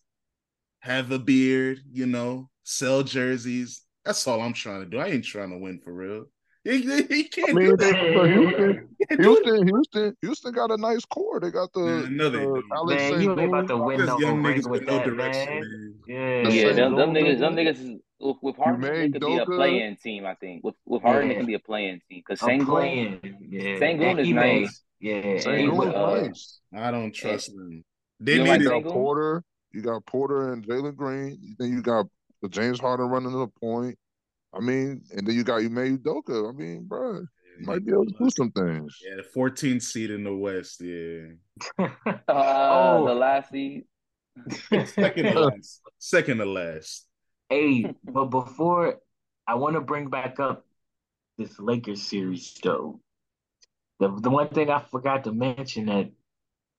have a beard, you know, sell jerseys. That's all I'm trying to do. I ain't trying to win for real. He, he can't I mean, do that. but Houston, He can't do it. Houston, Houston, Houston got a nice core. They got the Yeah, no, they uh, don't. Alex Man, you ain't about to win Just no young ring with with no that, direction, man. man. Yeah, Yeah, them, them niggas, them niggas is with, with Harden, they Jermaine could be a Doka. play-in team. I think with with Harden, Yeah. it can be a play-in team because I'm Sengun, playing. Yeah, Sengun and is Ime. nice. Yeah, and Sengun with, is uh, nice. I don't trust them. They You don't like need got Porter, you got Porter and Jalen Green. Then you got the James Harden running to the point. I mean, and then you got Ime Udoka. I mean, bro, you might be able to do some things. Yeah, the 14th seed in the West. Yeah, Uh, Oh. the last seed. second to last. Second to last. Hey, but before I want to bring back up this Lakers series though. The the one thing I forgot to mention that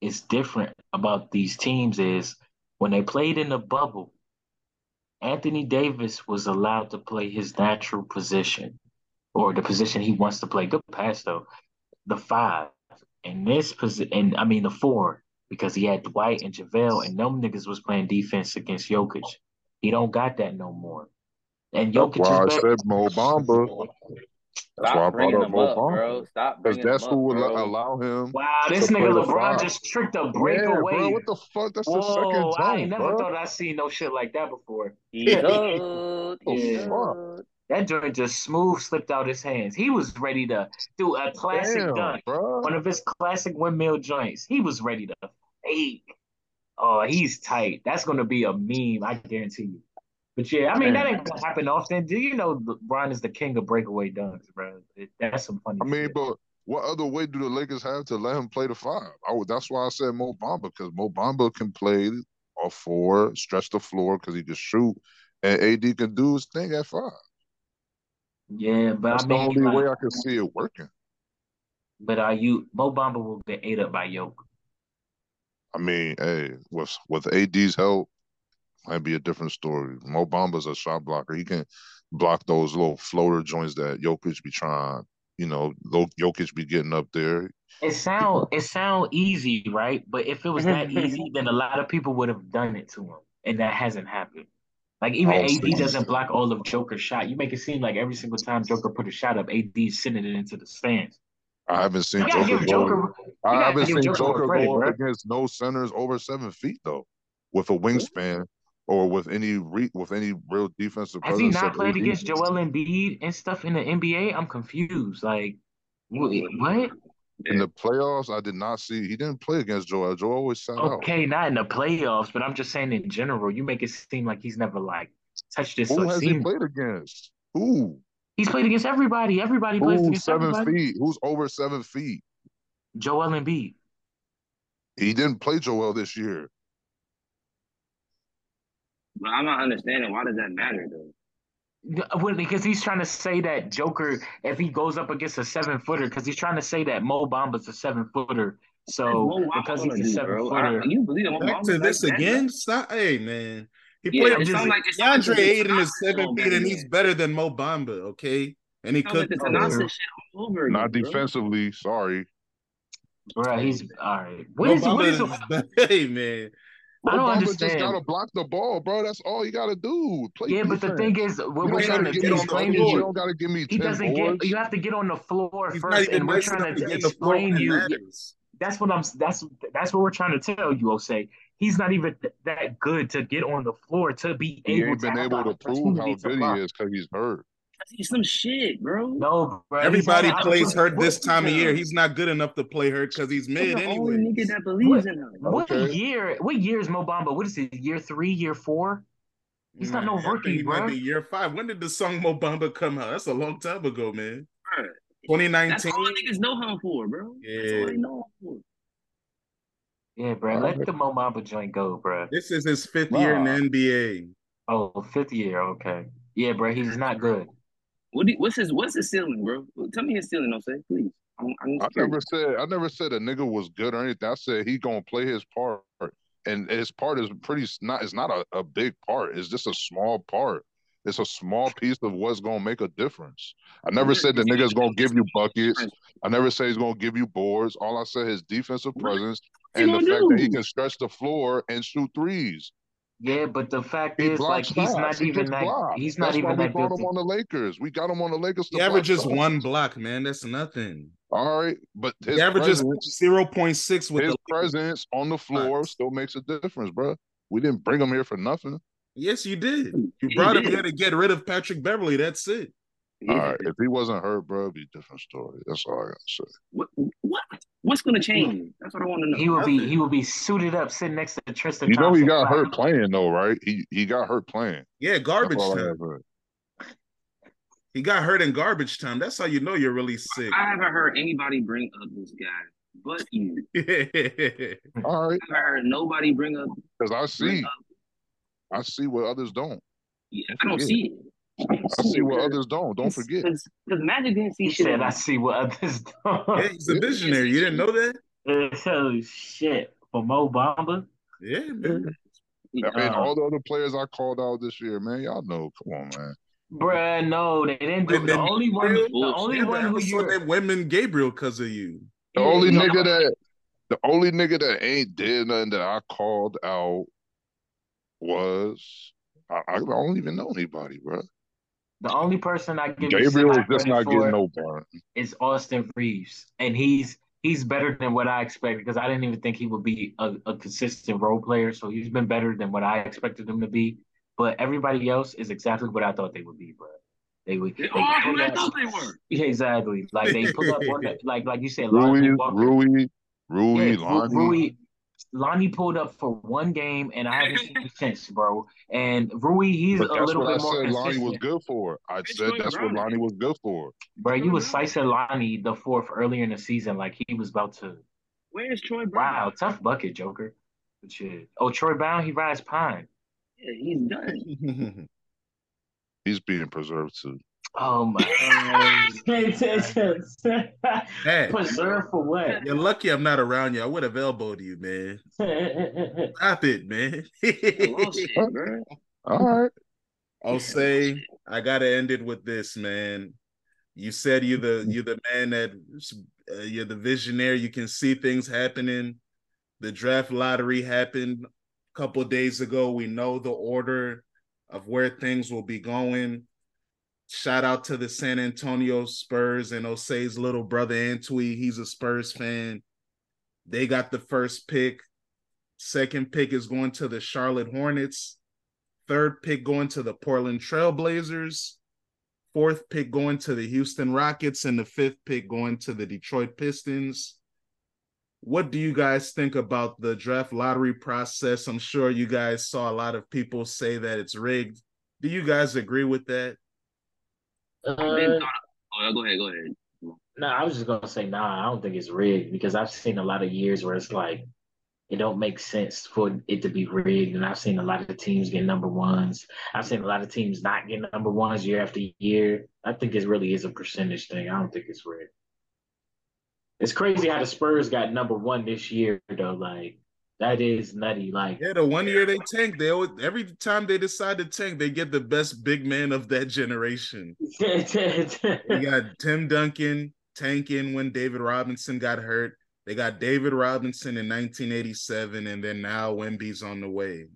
is different about these teams is when they played in the bubble, Anthony Davis was allowed to play his natural position or the position he wants to play. Good pass though. The five. In this position and I mean the four, because he had Dwight and JaVale and them niggas was playing defense against Jokic. He don't got that no more. And Jokic That's Jokic why I better. said Mo Bamba. That's why I brought up them Mo up. Bamba. Stop Because that's up, who would bro. allow him. Wow, this to nigga the LeBron just tricked a Yeah, breakaway. bro. What the fuck? That's the second Whoa, I ain't never bro. thought I'd seen no shit like that before. He could. He Yeah. That joint just smooth slipped out his hands. He was ready to do a classic Damn, dunk, bro. one of his classic windmill joints. He was ready to fake. Oh, he's tight. That's gonna be a meme, I guarantee you. But yeah, I mean that ain't gonna happen often. Do you know LeBron is the king of breakaway dunks, bro? That's some funny. I mean, shit. but what other way do the Lakers have to let him play the five? I that's why I said Mo Bamba because Mo Bamba can play a four, stretch the floor because he can shoot, and AD can do his thing at five. yeah, but That's I the only way I can see it working. but are you Mo Bamba will get ate up by Yoke? I mean, hey, with with AD's help, might be a different story. Mo Bamba's a shot blocker. He can block those little floater joints that Jokic be trying. You know, Lo- Jokic be getting up there. It sound it sound easy, right? But if it was that easy, then a lot of people would have done it to him, and that hasn't happened. Like even Oh, AD doesn't block all of Joker's shot. You make it seem like every single time Joker put a shot up, AD is sending it into the stands. I haven't seen Joker go. Joker. I haven't seen Joker Joker credit, go up bro. against no centers over seven feet though, with a wingspan or with any re- with any real defensive Has he not played AD. against Joel Embiid and stuff in the NBA? I'm confused. Like, what? in the playoffs? I did not see. He didn't play against Joel. Joel always sat out. Okay, not in the playoffs, but I'm just saying in general. You make it seem like he's never like touched this. Who has he played against? Who? He's played against everybody. Everybody plays Who's against seven everybody. feet? Who's over seven feet? Joel Embiid. He didn't play Joel this year. But I'm not understanding why does that matter though. Well, because he's trying to say that Joker, if he goes up against a seven footer, because he's trying to say that Mo Bamba's a seven footer. So because he's a seven footer, I- you believe that Mo Back Bamba's to like this that? again. Stop. Hey man, He Yeah, played it like- it sound like DeAndre Ayton is seven all feet better and he's better than Mo Bamba, okay? And he Sound like could the Tanasa shit all over again, Not bro. defensively. Sorry. Bro, he's all right. What Mo is what is is hey man. I don't Mo Bamba understand. just gotta block the ball, bro. That's all you gotta do. Play Yeah, but the thing is, what don't we're trying gotta to get on the explain to. You you, don't gotta give me he doesn't boards. get. You have to get on the floor He's first, and we're trying to to get in the floor explain you. That's what I'm. That's that's what we're trying to tell you, Jose. He's not even that good to get on the floor to be He able ain't to been have able to prove how good he is because he's hurt. That's some shit, bro. No, bro. Everybody had an plays hurt this time of year. He's not good enough to play hurt because he's He's mid the only anyway. nigga that believes in him. What Okay. year? What year is Mo Bamba? What is it? Year three? Year four? He's not no mm, rookie, He might bro. be year five. When did the song Mo Bamba come out? That's a long time ago, man. Bruh, That's 2019. all niggas know him for, bro. That's all they know him for. Yeah, bro. All Let right. the Mo Bamba joint go, bro. This is his fifth year in the NBA. Oh, fifth year. Okay. Yeah, bro. He's not good. What do, what's his what's his ceiling, bro? Tell me his ceiling, Osei, please. I'm, I'm I never said I never said a nigga was good or anything. I said he gonna play his part, and his part is pretty s- not. It's not a, a big part. It's just a small part. It's a small piece of what's gonna make a difference. I never said the nigga's gonna give you buckets. I never say he's gonna give you boards. All I said his defensive presence he and the gonna fact that he can stretch the floor and shoot threes. Yeah, but the fact He is, like, blocks he's not He even that. blocked. He's not That's why even we that brought good. him on the Lakers. We got him on the Lakers to He averages shots. one block, man. That's nothing. All right, but his He averages 0.6 with his the presence on the floor Shots. still makes a difference, bro. We didn't bring him here for nothing. Yes, you did. You He brought him here to get rid of Patrick Beverley. That's it. All right, if he wasn't hurt, bro, it'd be a different story. That's all I gotta say. What, what? What's gonna change? Hmm. That's what I want to know. He will be. He will be suited up, sitting next to Tristan. You know he got hurt playing though, right? He he got hurt playing. Yeah, garbage all time. He got hurt in garbage time. That's how you know you're really sick. I haven't heard anybody bring up this guy but you. All right, I haven't heard nobody bring up. because I see, up I see what others don't. yeah, I don't see it. I see what others don't. Don't forget. Because Magic didn't see He shit. said, "I see what others yeah, don't." he's a visionary. You didn't know that? oh shit! For Mo Bamba. Yeah, man. I mean, Uh, all the other players I called out this year, man, y'all know. Come on, man. Bruh, no, they didn't do. When The only one, the only Yeah, one who you're. that women Gabriel because of you. The only no, nigga that the only nigga that ain't did nothing that I called out was I, I don't even know anybody, bro. The only person I give Gabriel is just not credit getting for no burn. is Austin Reaves, and he's he's better than what I expected because I didn't even think he would be a, a consistent role player. So he's been better than what I expected him to be. But everybody else is exactly what I thought they would be, bro. They would. They they are pull who I thought they were. Yeah, exactly. Like they put up on the, like like you said, Rui, Rui, Rui, Yeah, Lonnie. Rui, Lonnie pulled up for one game, and I haven't seen him since, bro. And Rui, he's But a that's little what I bit more said Lonnie was good for. I It's said going that's what around. Lonnie was good for. Bro, you was mm-hmm. slicing Lonnie the fourth earlier in the season, like he was about to. Where's Troy Brown? Wow, tough bucket, Joker. But shit. Oh, Troy Brown, he rides pine. Yeah, he's done. He's being preserved too. Oh my. Hey, Preserve for what? you're lucky I'm not around you. I would have elbowed you, man. Stop it, man. It. All right. I'll say I gotta end it with this, man. You said you're the you're the man that uh, you're the visionary. You can see things happening. The draft lottery happened a couple days ago. We know the order of where things will be going. Shout out to the San Antonio Spurs and Osei's little brother Antwi. He's a Spurs fan. They got the first pick. Second pick is going to the Charlotte Hornets. Third pick going to the Portland Trailblazers. Fourth pick going to the Houston Rockets. And the fifth pick going to the Detroit Pistons. What do you guys think about the draft lottery process? I'm sure you guys saw a lot of people say that it's rigged. Do you guys agree with that? Uh, oh, go ahead, go ahead. No, I was just gonna say, nah, I don't think it's rigged because I've seen a lot of years where it's like it don't make sense for it to be rigged, and I've seen a lot of teams get number ones. I've seen a lot of teams not get number ones year after year. I think it really is a percentage thing. I don't think it's rigged. It's crazy how the Spurs got number one this year, though. Like That is nutty. Like Yeah, the one year they tank, they always every time they decide to tank, they get the best big man of that generation. You got Tim Duncan tanking when David Robinson got hurt. They got David Robinson in 1987, and then now Wemby's on the way.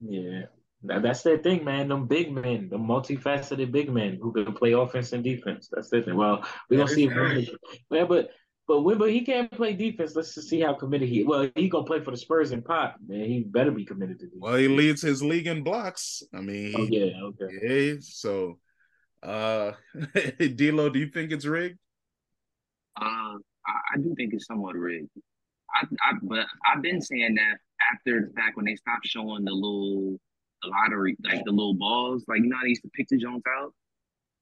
Yeah, that's their thing, man. Them big men, the multifaceted big men who can play offense and defense. That's their thing. Well, we gonna see. If yeah, but but Wemby he can't play defense. Let's just see how committed he. Well, he gonna play for the Spurs and Pop. Man, he better be committed to defense. Well, he leads his league in blocks. I mean, Oh yeah, okay. yeah. So, uh, D'Lo, do you think it's rigged? Uh, I, I do think it's somewhat rigged. I, I, but I've been saying that after the fact when they stopped showing the little the lottery, like the little balls, like you know how they used to pick the Jones out on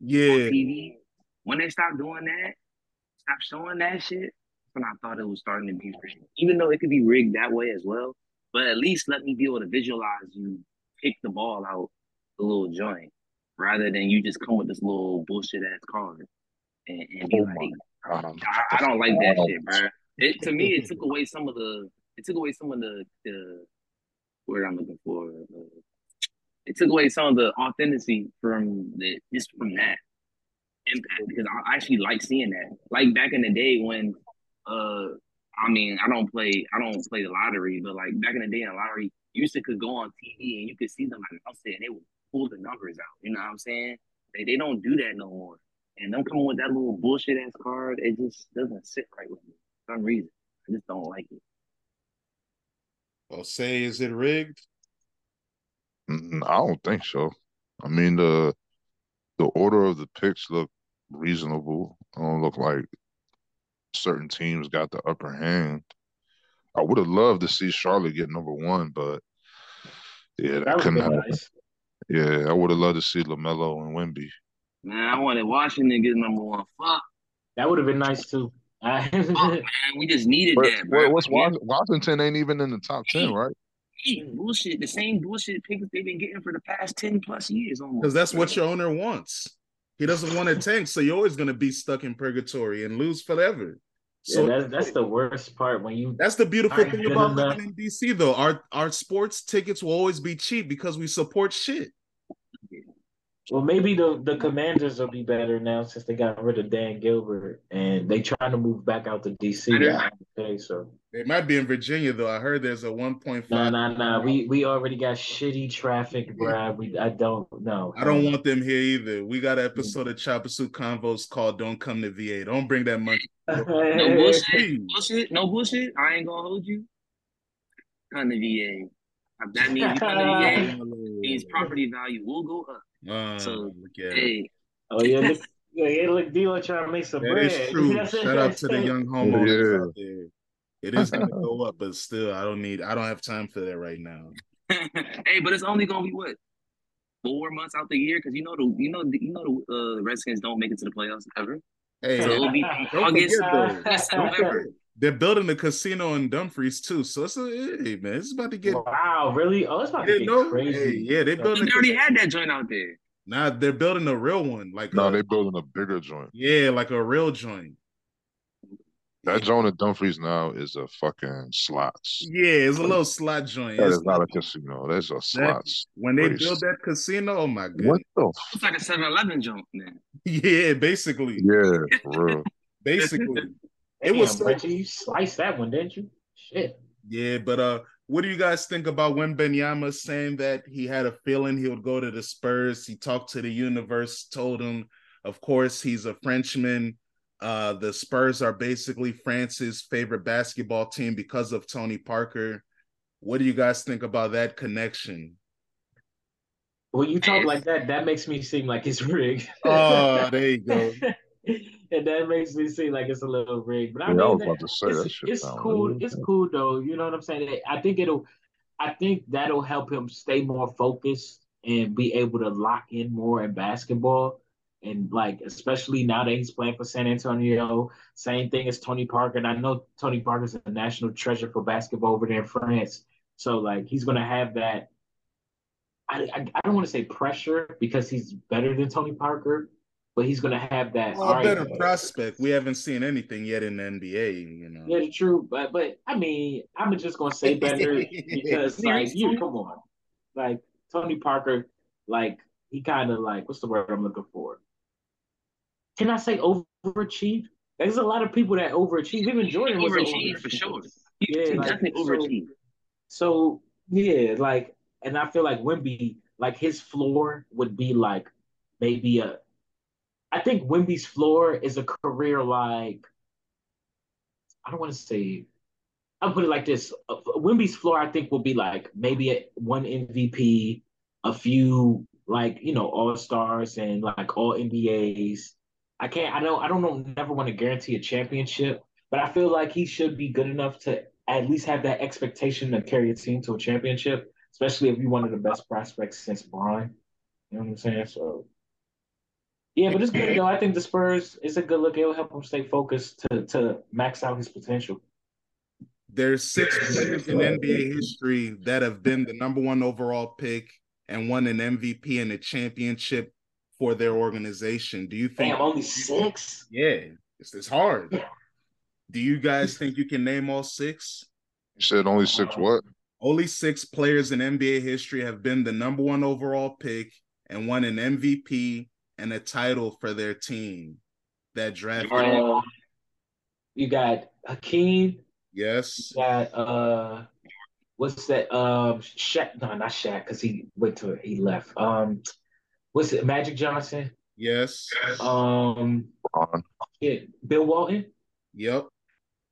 Yeah, TV. When they stopped doing that, stopped showing that shit, when I thought it was starting to be rigged. Even though it could be rigged that way as well, but at least let me be able to visualize you pick the ball out the little joint rather than you just come with this little bullshit ass card and, and be Oh like, God. I, I don't like that shit, bro. It to me, it took away some of the. It took away some of the the word I'm looking for. Uh, it took away some of the authenticity from the just from that impact because I actually like seeing that. Like back in the day when, uh, I mean, I don't play, I don't play the lottery, but like back in the day in the lottery, you used to could go on TV and you could see them announce it and they would pull the numbers out. You know what I'm saying? They they don't do that no more. And them coming with that little bullshit ass card, it just doesn't sit right with me for some reason. I just don't like it. Well, say, is it rigged? I don't think so. I mean the the order of the picks look reasonable. I don't look like certain teams got the upper hand. I would have loved to see Charlotte get number one, but yeah, that, That couldn't happen. nice. Yeah, I would have loved to see Lamelo and Wemby. Man, I wanted Washington to get number one. Fuck, That would have been nice too. fuck, man. We just needed But that, bro. what- what's Yeah. Washington ain't even in the top ten, right? Hey, bullshit. The same bullshit picks they've been getting for the past ten plus years, almost. Because that's what your owner wants. He doesn't want to tank, so you're always going to be stuck in purgatory and lose forever. So yeah, that's that's the worst part when you That's the beautiful thing about living in DC, though. Our our sports tickets will always be cheap because we support shit. Well maybe the the commanders will be better now since they got rid of Dan Gilbert and they trying to move back out to DC. Okay, so They might be in Virginia, though. I heard there's a 1.5. nah nah nah. We we already got shitty traffic, bruh. We I don't know. I don't want them here either. We got an mm. episode of Chopper Suit Convos called "Don't Come to VA." Don't bring that monkey. No bullshit. Please. Bullshit. No bullshit. I ain't gonna hold you. Come to VA. That means you come to VA means property value will go up. Uh, So, look at it. Hey, Oh yeah, look, yeah, look, D-Lo trying to make some That bread. is true. Shout out to the young homeowners Yeah. out there. It is gonna go up, but still, I don't need. I don't have time for that right now. hey, but it's only gonna be what four months out the year because you know the you know the, you know the uh, Redskins don't make it to the playoffs ever. Hey, So it'll be from August forget to November. They're building a casino in Dumfries too, so it's a, hey man, it's about to get. Wow, really? Oh, it's about to Yeah, get no, crazy. hey, yeah, they But building. they A, already had that joint out there. now they're building a real one, like No, a, they building a bigger joint. yeah, like a real joint. That joint at Dumfries now is a fucking slots. Yeah, it's a little slot joint. That It's is not a casino. That's a slots. when they place. build that casino, oh my What goodness. the? It's like a 7-Eleven joint, man. Yeah, basically, Yeah, for real. basically. It Damn, was so- Reggie, you sliced that one, didn't you? Shit. Yeah, but uh, what do you guys think about Wembanyama saying that he had a feeling he would go to the Spurs? He talked to the universe, told him, of course, he's a Frenchman. Uh, the Spurs are basically France's favorite basketball team because of Tony Parker. What do you guys think about that connection? When you talk like that, that makes me seem like it's rigged. Oh, there you go. and that makes me seem like it's a little rigged. But I Yeah, I mean, was about to say it's, that shit. it's cool. really It's cool though. You know what I'm saying? I think it'll. I think that'll help him stay more focused and be able to lock in more in basketball. And like, especially now that he's playing for San Antonio, same thing as Tony Parker. And I know Tony Parker's a national treasure for basketball over there in France. So like, he's gonna have that. I I, I don't want to say pressure because he's better than Tony Parker, but he's gonna have that. Well, all a right, better prospect. We haven't seen anything yet in the NBA, you know. Yeah, true, but but I mean, I'm just gonna say better because like you come on, like Tony Parker, like he kind of like what's the word I'm looking for? Can I say overachieved? There's a lot of people that overachieve. Even Jordan was overachieved for sure. Yeah, like, definitely overachieved. So yeah, like, and I feel like Wemby, like his floor would be like maybe a. I think Wemby's floor is a career like. I don't want to say. I'll put it like this: Wemby's floor, I think, will be like maybe a, one MVP, a few like you know All Stars and like All NBAs. I can't. I don't. I don't know. Never want to guarantee a championship, but I feel like he should be good enough to at least have that expectation to carry a team to a championship, especially if you're one of the best prospects since Brian. You know what I'm saying? So, yeah, but it's good though. I think the Spurs is a good look. It'll help him stay focused to to max out his potential. There's six players in NBA history that have been the number one overall pick and won an MVP and a championship for their organization. Do you think? Damn, only six. Yeah, it's, it's hard. Do you guys think you can name all six? You said only six what? Only six players in NBA history have been the number one overall pick and won an MVP and a title for their team that drafted. Uh, you got Hakeem. Yes. You got uh, what's that? Um, Shaq. No, not Shaq, because he went to he left. Um, what's it? Magic Johnson. Yes. Um, Ron. yeah, Bill Walton. Yep.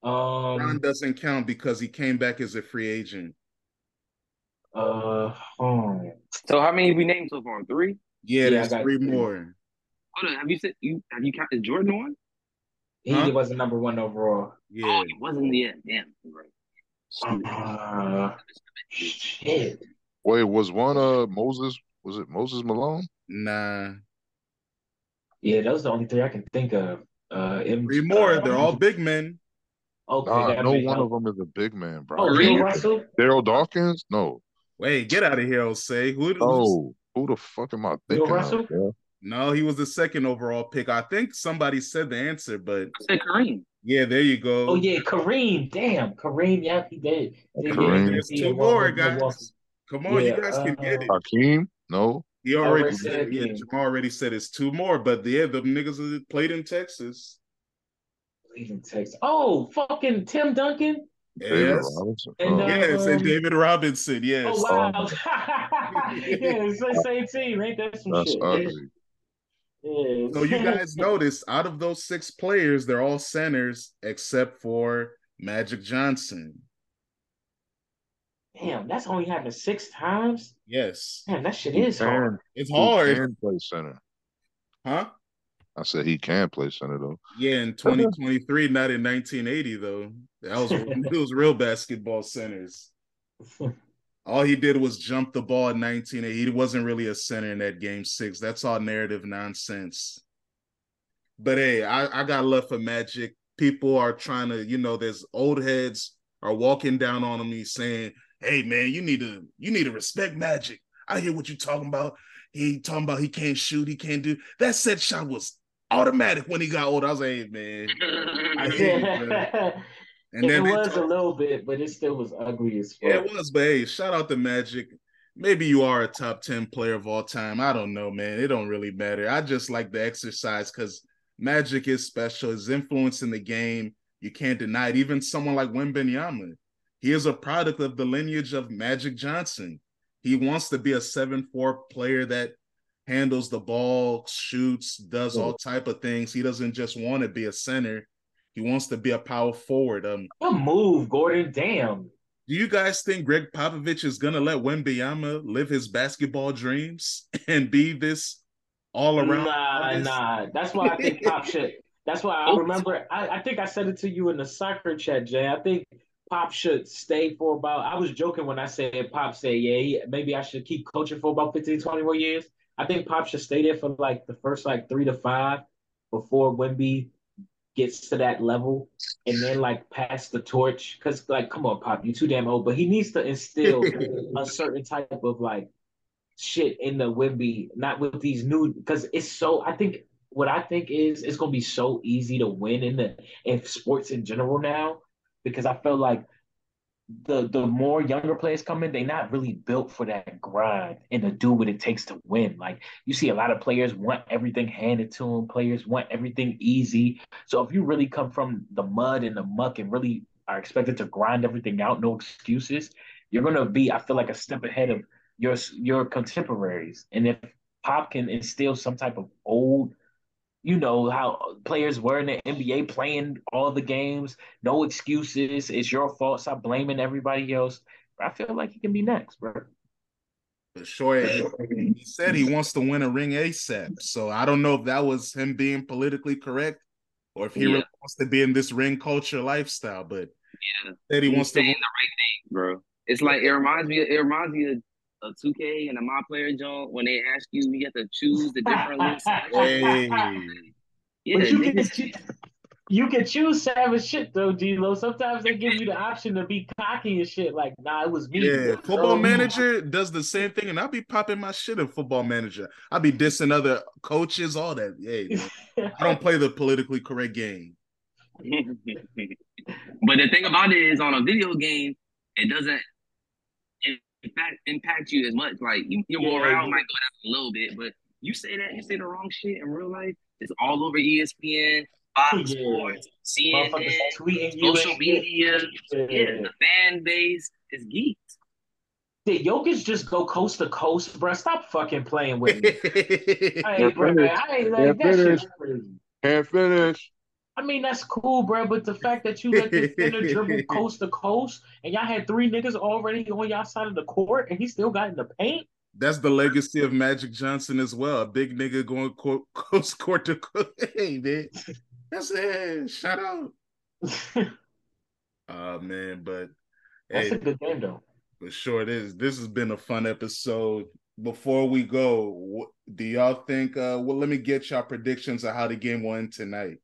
Ron Um, doesn't count because he came back as a free agent. uh, oh, So how many have we named so far? Three. Yeah, Yeah, I three three. more. Hold on. Have you said you have you counted Jordan one? he Huh? was the number one overall. Yeah. Oh, he wasn't yet. Damn. Right. Uh, shit. Wait, was one uh Moses? Was it Moses Malone? Nah. Yeah, those are the only three I can think of. Uh, M- Three more. uh, They're all big men. okay. Nah, that no makes one sense. of them is a big man, bro. Oh, Russell. Darryl Dawkins? No. Wait, get out of here, Jose. Who? who's- Oh, who the fuck am I Bill Russell? of? bro? No, he was the second overall pick. I think somebody said the answer, but I said Kareem. yeah, there you go. Oh yeah, Kareem. Damn, Kareem. Yeah, he did. Did Kareem. get There's two more, guys. Come on, Yeah, you guys can get uh, it. Hakeem? No. He already already said, said yeah, Jamal already said it's two more, but yeah, the niggas that played in Texas. Played in Texas. Oh, fucking Tim Duncan. David Yes. Robinson. And, Oh. uh, Yes, and Um, David Robinson. Yes. Oh wow. yeah, it's the same team. Ain't that some That's shit? ugly. Yeah. So you guys notice out of those six players, they're all centers except for Magic Johnson. Damn, that's only happened six times. Yes. Damn, that shit He is hard. can, It's he hard. can play center. Huh? I said he can play center though. Yeah, in 2023, not in 1980, though. That was it was real basketball centers. All he did was jump the ball in 1980. He wasn't really a center in that game six. That's all narrative nonsense. But hey, I, I got love for Magic. People are trying to, you know, there's old heads are walking down on me saying, Hey man, you need to you need to respect Magic. I hear what you're talking about. He talking about he can't shoot, he can't do that set shot was automatic when he got old. I was like, hey man. I hear you, bro. And it was talk- a little bit, but it still was ugly as fuck. Yeah, it was, but hey, shout out to Magic. Maybe you are a top 10 player of all time. I don't know, man. It don't really matter. I just like the exercise because Magic is special. His influence in the game, you can't deny it. Even someone like Wembanyama, he is a product of the lineage of Magic Johnson. He wants to be a 7-4 player that handles the ball, shoots, does all type of things. He doesn't just want to be a center. He wants to be a power forward. Um, Good move, Gordon. Damn. do you guys think Gregg Popovich is gonna let Wembyama live his basketball dreams and be this all around? Nah, artist? nah. That's why I think Pop should. That's why I remember. I, I think I said it to you in the soccer chat, Jay. I think Pop should stay for about. I was joking when I said Pop said, yeah, he, maybe I should keep coaching for about 15, 20 more years. I think Pop should stay there for like the first like three to five before Wemby gets to that level and then like pass the torch. Cause like, come on, Pop, you too damn old. But he needs to instill a certain type of like shit in the Wemby, not with these new because it's so I think what I think is it's gonna be so easy to win in the in sports in general now because I feel like the the more younger players come in, they're not really built for that grind and to do what it takes to win. Like you see a lot of players want everything handed to them, players want everything easy. So if you really come from the mud and the muck and really are expected to grind everything out, no excuses, you're gonna be, I feel like, a step ahead of your your contemporaries. And if Pop can instill some type of old you know how players were in the NBA playing all the games, no excuses. It's your fault. Stop blaming everybody else. I feel like he can be next, bro. For sure. He said he wants to win a ring ASAP. So I don't know if that was him being politically correct or if he yeah. really wants to be in this ring culture lifestyle. But yeah, said he He's wants to win the right thing, bro. It's like it reminds me. It reminds me of a 2K and a my player joint when they ask you, you have to choose the different lists. Oh, hey. Yeah, but you can, choose, you can choose savage shit though, D-Lo. Sometimes they give you the option to be cocky and shit. Like, nah, it was me. Yeah, football manager does the same thing, and I'll be popping my shit in football manager. I'll be dissing other coaches, all that. Yeah, I don't play the politically correct game. but the thing about it is, on a video game, it doesn't impact impact you as much. Like you, your morale might go down a little bit, but you say that you say the wrong shit in real life, it's all over ESPN, Fox yeah. Sports, CNN, social media. Yeah. yeah, the fan base is geeked. Did Jokic just go coast to coast, bro? Stop fucking playing with me. hey, bro, man, I ain't like that shit crazy. Can't finish. I mean, that's cool, bro. But the fact that you let this center dribble coast to coast and y'all had three niggas already on y'all side of the court and he still got in the paint. That's the legacy of Magic Johnson as well. A big nigga going coast court to court. Hey, man. That's it. Shout out. Oh, uh, man. But that's hey, a good game, though. For sure it is. This has been a fun episode. Before we go, do y'all think? Uh, well, let me get y'all predictions of how the game went tonight.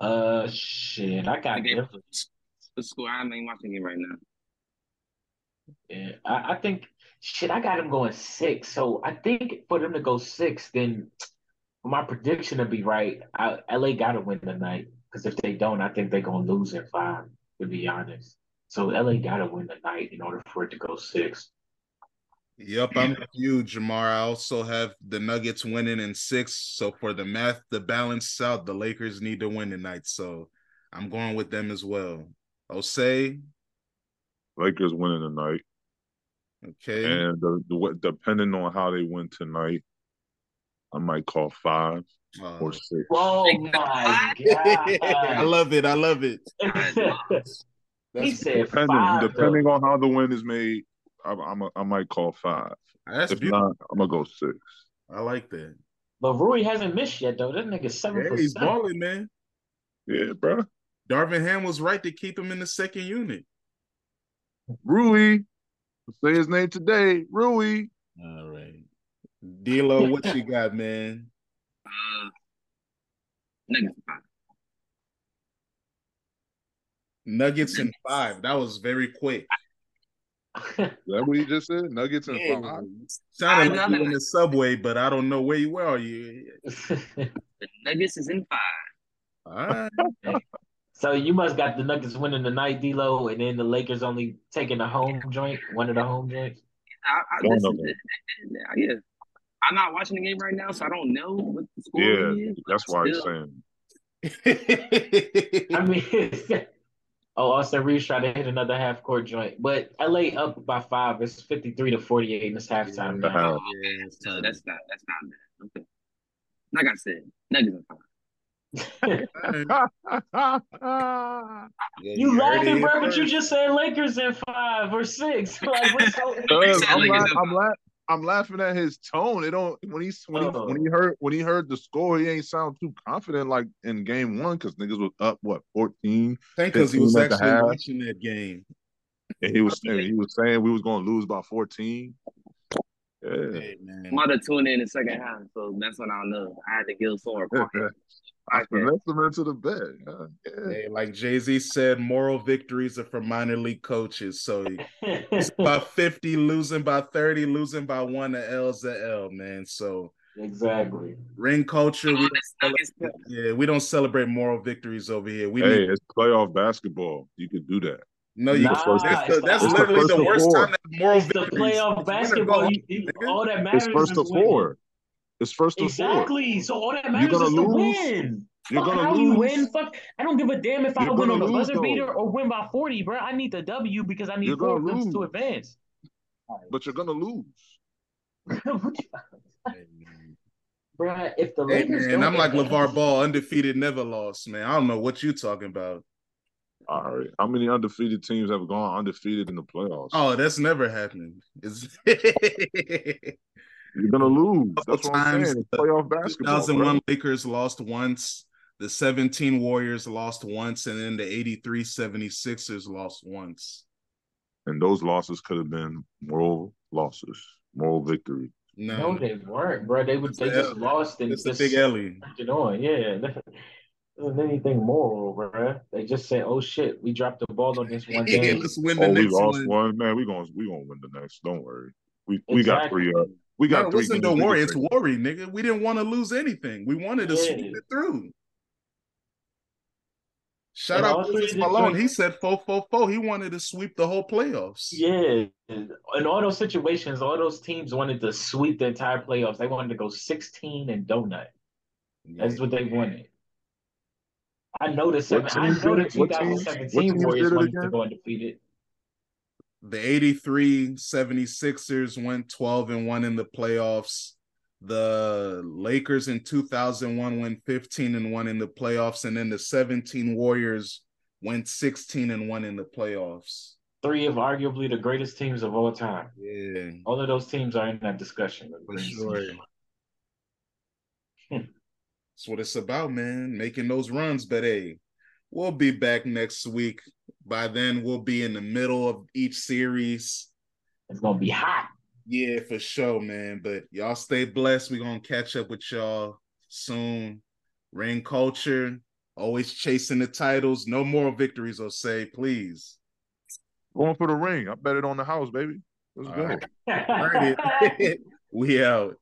Uh, shit, I got the, the score. I ain't watching it right now. Yeah, I, I think shit. I got them going six. So I think for them to go six, then my prediction to be right, I, LA got to win tonight. Because if they don't, I think they're gonna lose in five. To be honest, so LA got to win tonight in order for it to go six. Yep, I'm with you, Jamar. I also have the Nuggets winning in six. So for the math, the balance out, the Lakers need to win tonight. So I'm going with them as well. Osei. Lakers winning tonight. Okay. And the, the, depending on how they win tonight, I might call five uh, or six. Oh my god! I love it. I love it. he said depending, five, depending on how the win is made, I, I'm a, I might call five. That's if beautiful. not, I'm gonna go six. I like that. But Rui hasn't missed yet though. That nigga seven yeah, He's balling, man. Yeah, bro. Darvin Ham was right to keep him in the second unit. Rui, say his name today, Rui. All right, D'Lo, what you got, man? Uh, Nuggets five. Nuggets in five. That was very quick that what you just said? Nuggets and yeah, five. Sounded like you in the subway, but I don't know where you were. Are you? the Nuggets is in five. All right. so you must got the Nuggets winning the night, D'Lo, and then the Lakers only taking the home joint, one of the home joints. I, I listen, yeah, I'm not watching the game right now, so I don't know what the score yeah, is. that's why I'm saying. I mean. Oh, Austin Reaves tried to hit another half court joint, but LA up by five. It's fifty three to forty eight in this halftime. Yeah, oh, okay. so that's not that's not bad. Okay, like I said, Nuggets are fine. you laughing, bro? But you just said Lakers in five or six. Like, what's so- I'm, la- I'm, la- I'm laughing at his tone. It don't when he when he, when oh. he heard when he heard the score, he ain't sound too confident like in game one because niggas was up what 14. Thank because he was actually watching that game. And he was saying he was saying we was gonna lose by 14. Yeah. Hey, man. I'm about to tune in the second half, so that's when I'll know. I had to give some more. That's them into the bed. Yeah. Hey, like Jay Z said, moral victories are for minor league coaches. So it's about 50, losing by 30, losing by one. The L's the L, man. So Exactly. Ring culture. We Nuggets, Nuggets. yeah, we don't celebrate moral victories over here. We Hey, need, it's playoff basketball. You can do that. No, you. Nah, that's it's the, that's the- literally the the worst four. time that moral It's the playoff Win basketball. You, you- all that matters It's first is to four. It's first to four. Exactly. So all that matters gonna is to win. You're Fuck gonna how you lose. win. Fuck. I don't give a damn if I You're win on a lose, buzzer though. beater or win by 40, bro. I need the W because I need You're four gonna to advance. But you're gonna lose. bro, if the Hey Lakers man, don't I'm like advance- LeVar Ball, undefeated, never lost, man. I don't know what you're talking about. All right. How many undefeated teams have gone undefeated in the playoffs? Oh, that's never happened. It's You're gonna lose. That's what I'm saying. It's playoff basketball. 2001 bro. Lakers lost once. The 17 Warriors lost once, and then the 83 76ers lost once. And those losses could have been moral losses, moral victory. No, No, they weren't, bro. They would. They just a- lost and it's a just big Ellie. it on. Yeah. It wasn't anything moral, bro. They just said, "Oh shit, we dropped the ball on this one Yeah, game." let's win the Oh, we next lost one. one. Man, we gonna we gonna win the next. Don't worry. We we got three uh, up. We got No, three. listen, don't we can worry. It's take. worry, nigga. We didn't want to lose anything. We wanted to Yeah. sweep it through. Shout And out also Moses Malone. He said four four four. He wanted to sweep the whole playoffs. Yeah, in all those situations, all those teams wanted to sweep the entire playoffs. They wanted to go 16 and donut. That's what they wanted. I know the seven. I know the did it? 2017 Warriors wanted to go undefeated. The 83 76ers went 12 and 1 in the playoffs. The Lakers in 2001 went 15 and 1 in the playoffs. And then the 17 Warriors went 16 and 1 in the playoffs. Three of arguably the greatest teams of all time. Yeah, All of those teams are in that discussion. for sure. That's what it's about, man. Making those runs. But hey, we'll be back next week. By then, we'll be in the middle of each series. It's gonna be hot. Yeah, for sure, man. But y'all stay blessed. We're gonna catch up with y'all soon. Ring culture, always chasing the titles. No more victories, or say, please. Going for the ring. I bet it on the house, baby. Let's All go. right. All right. we out.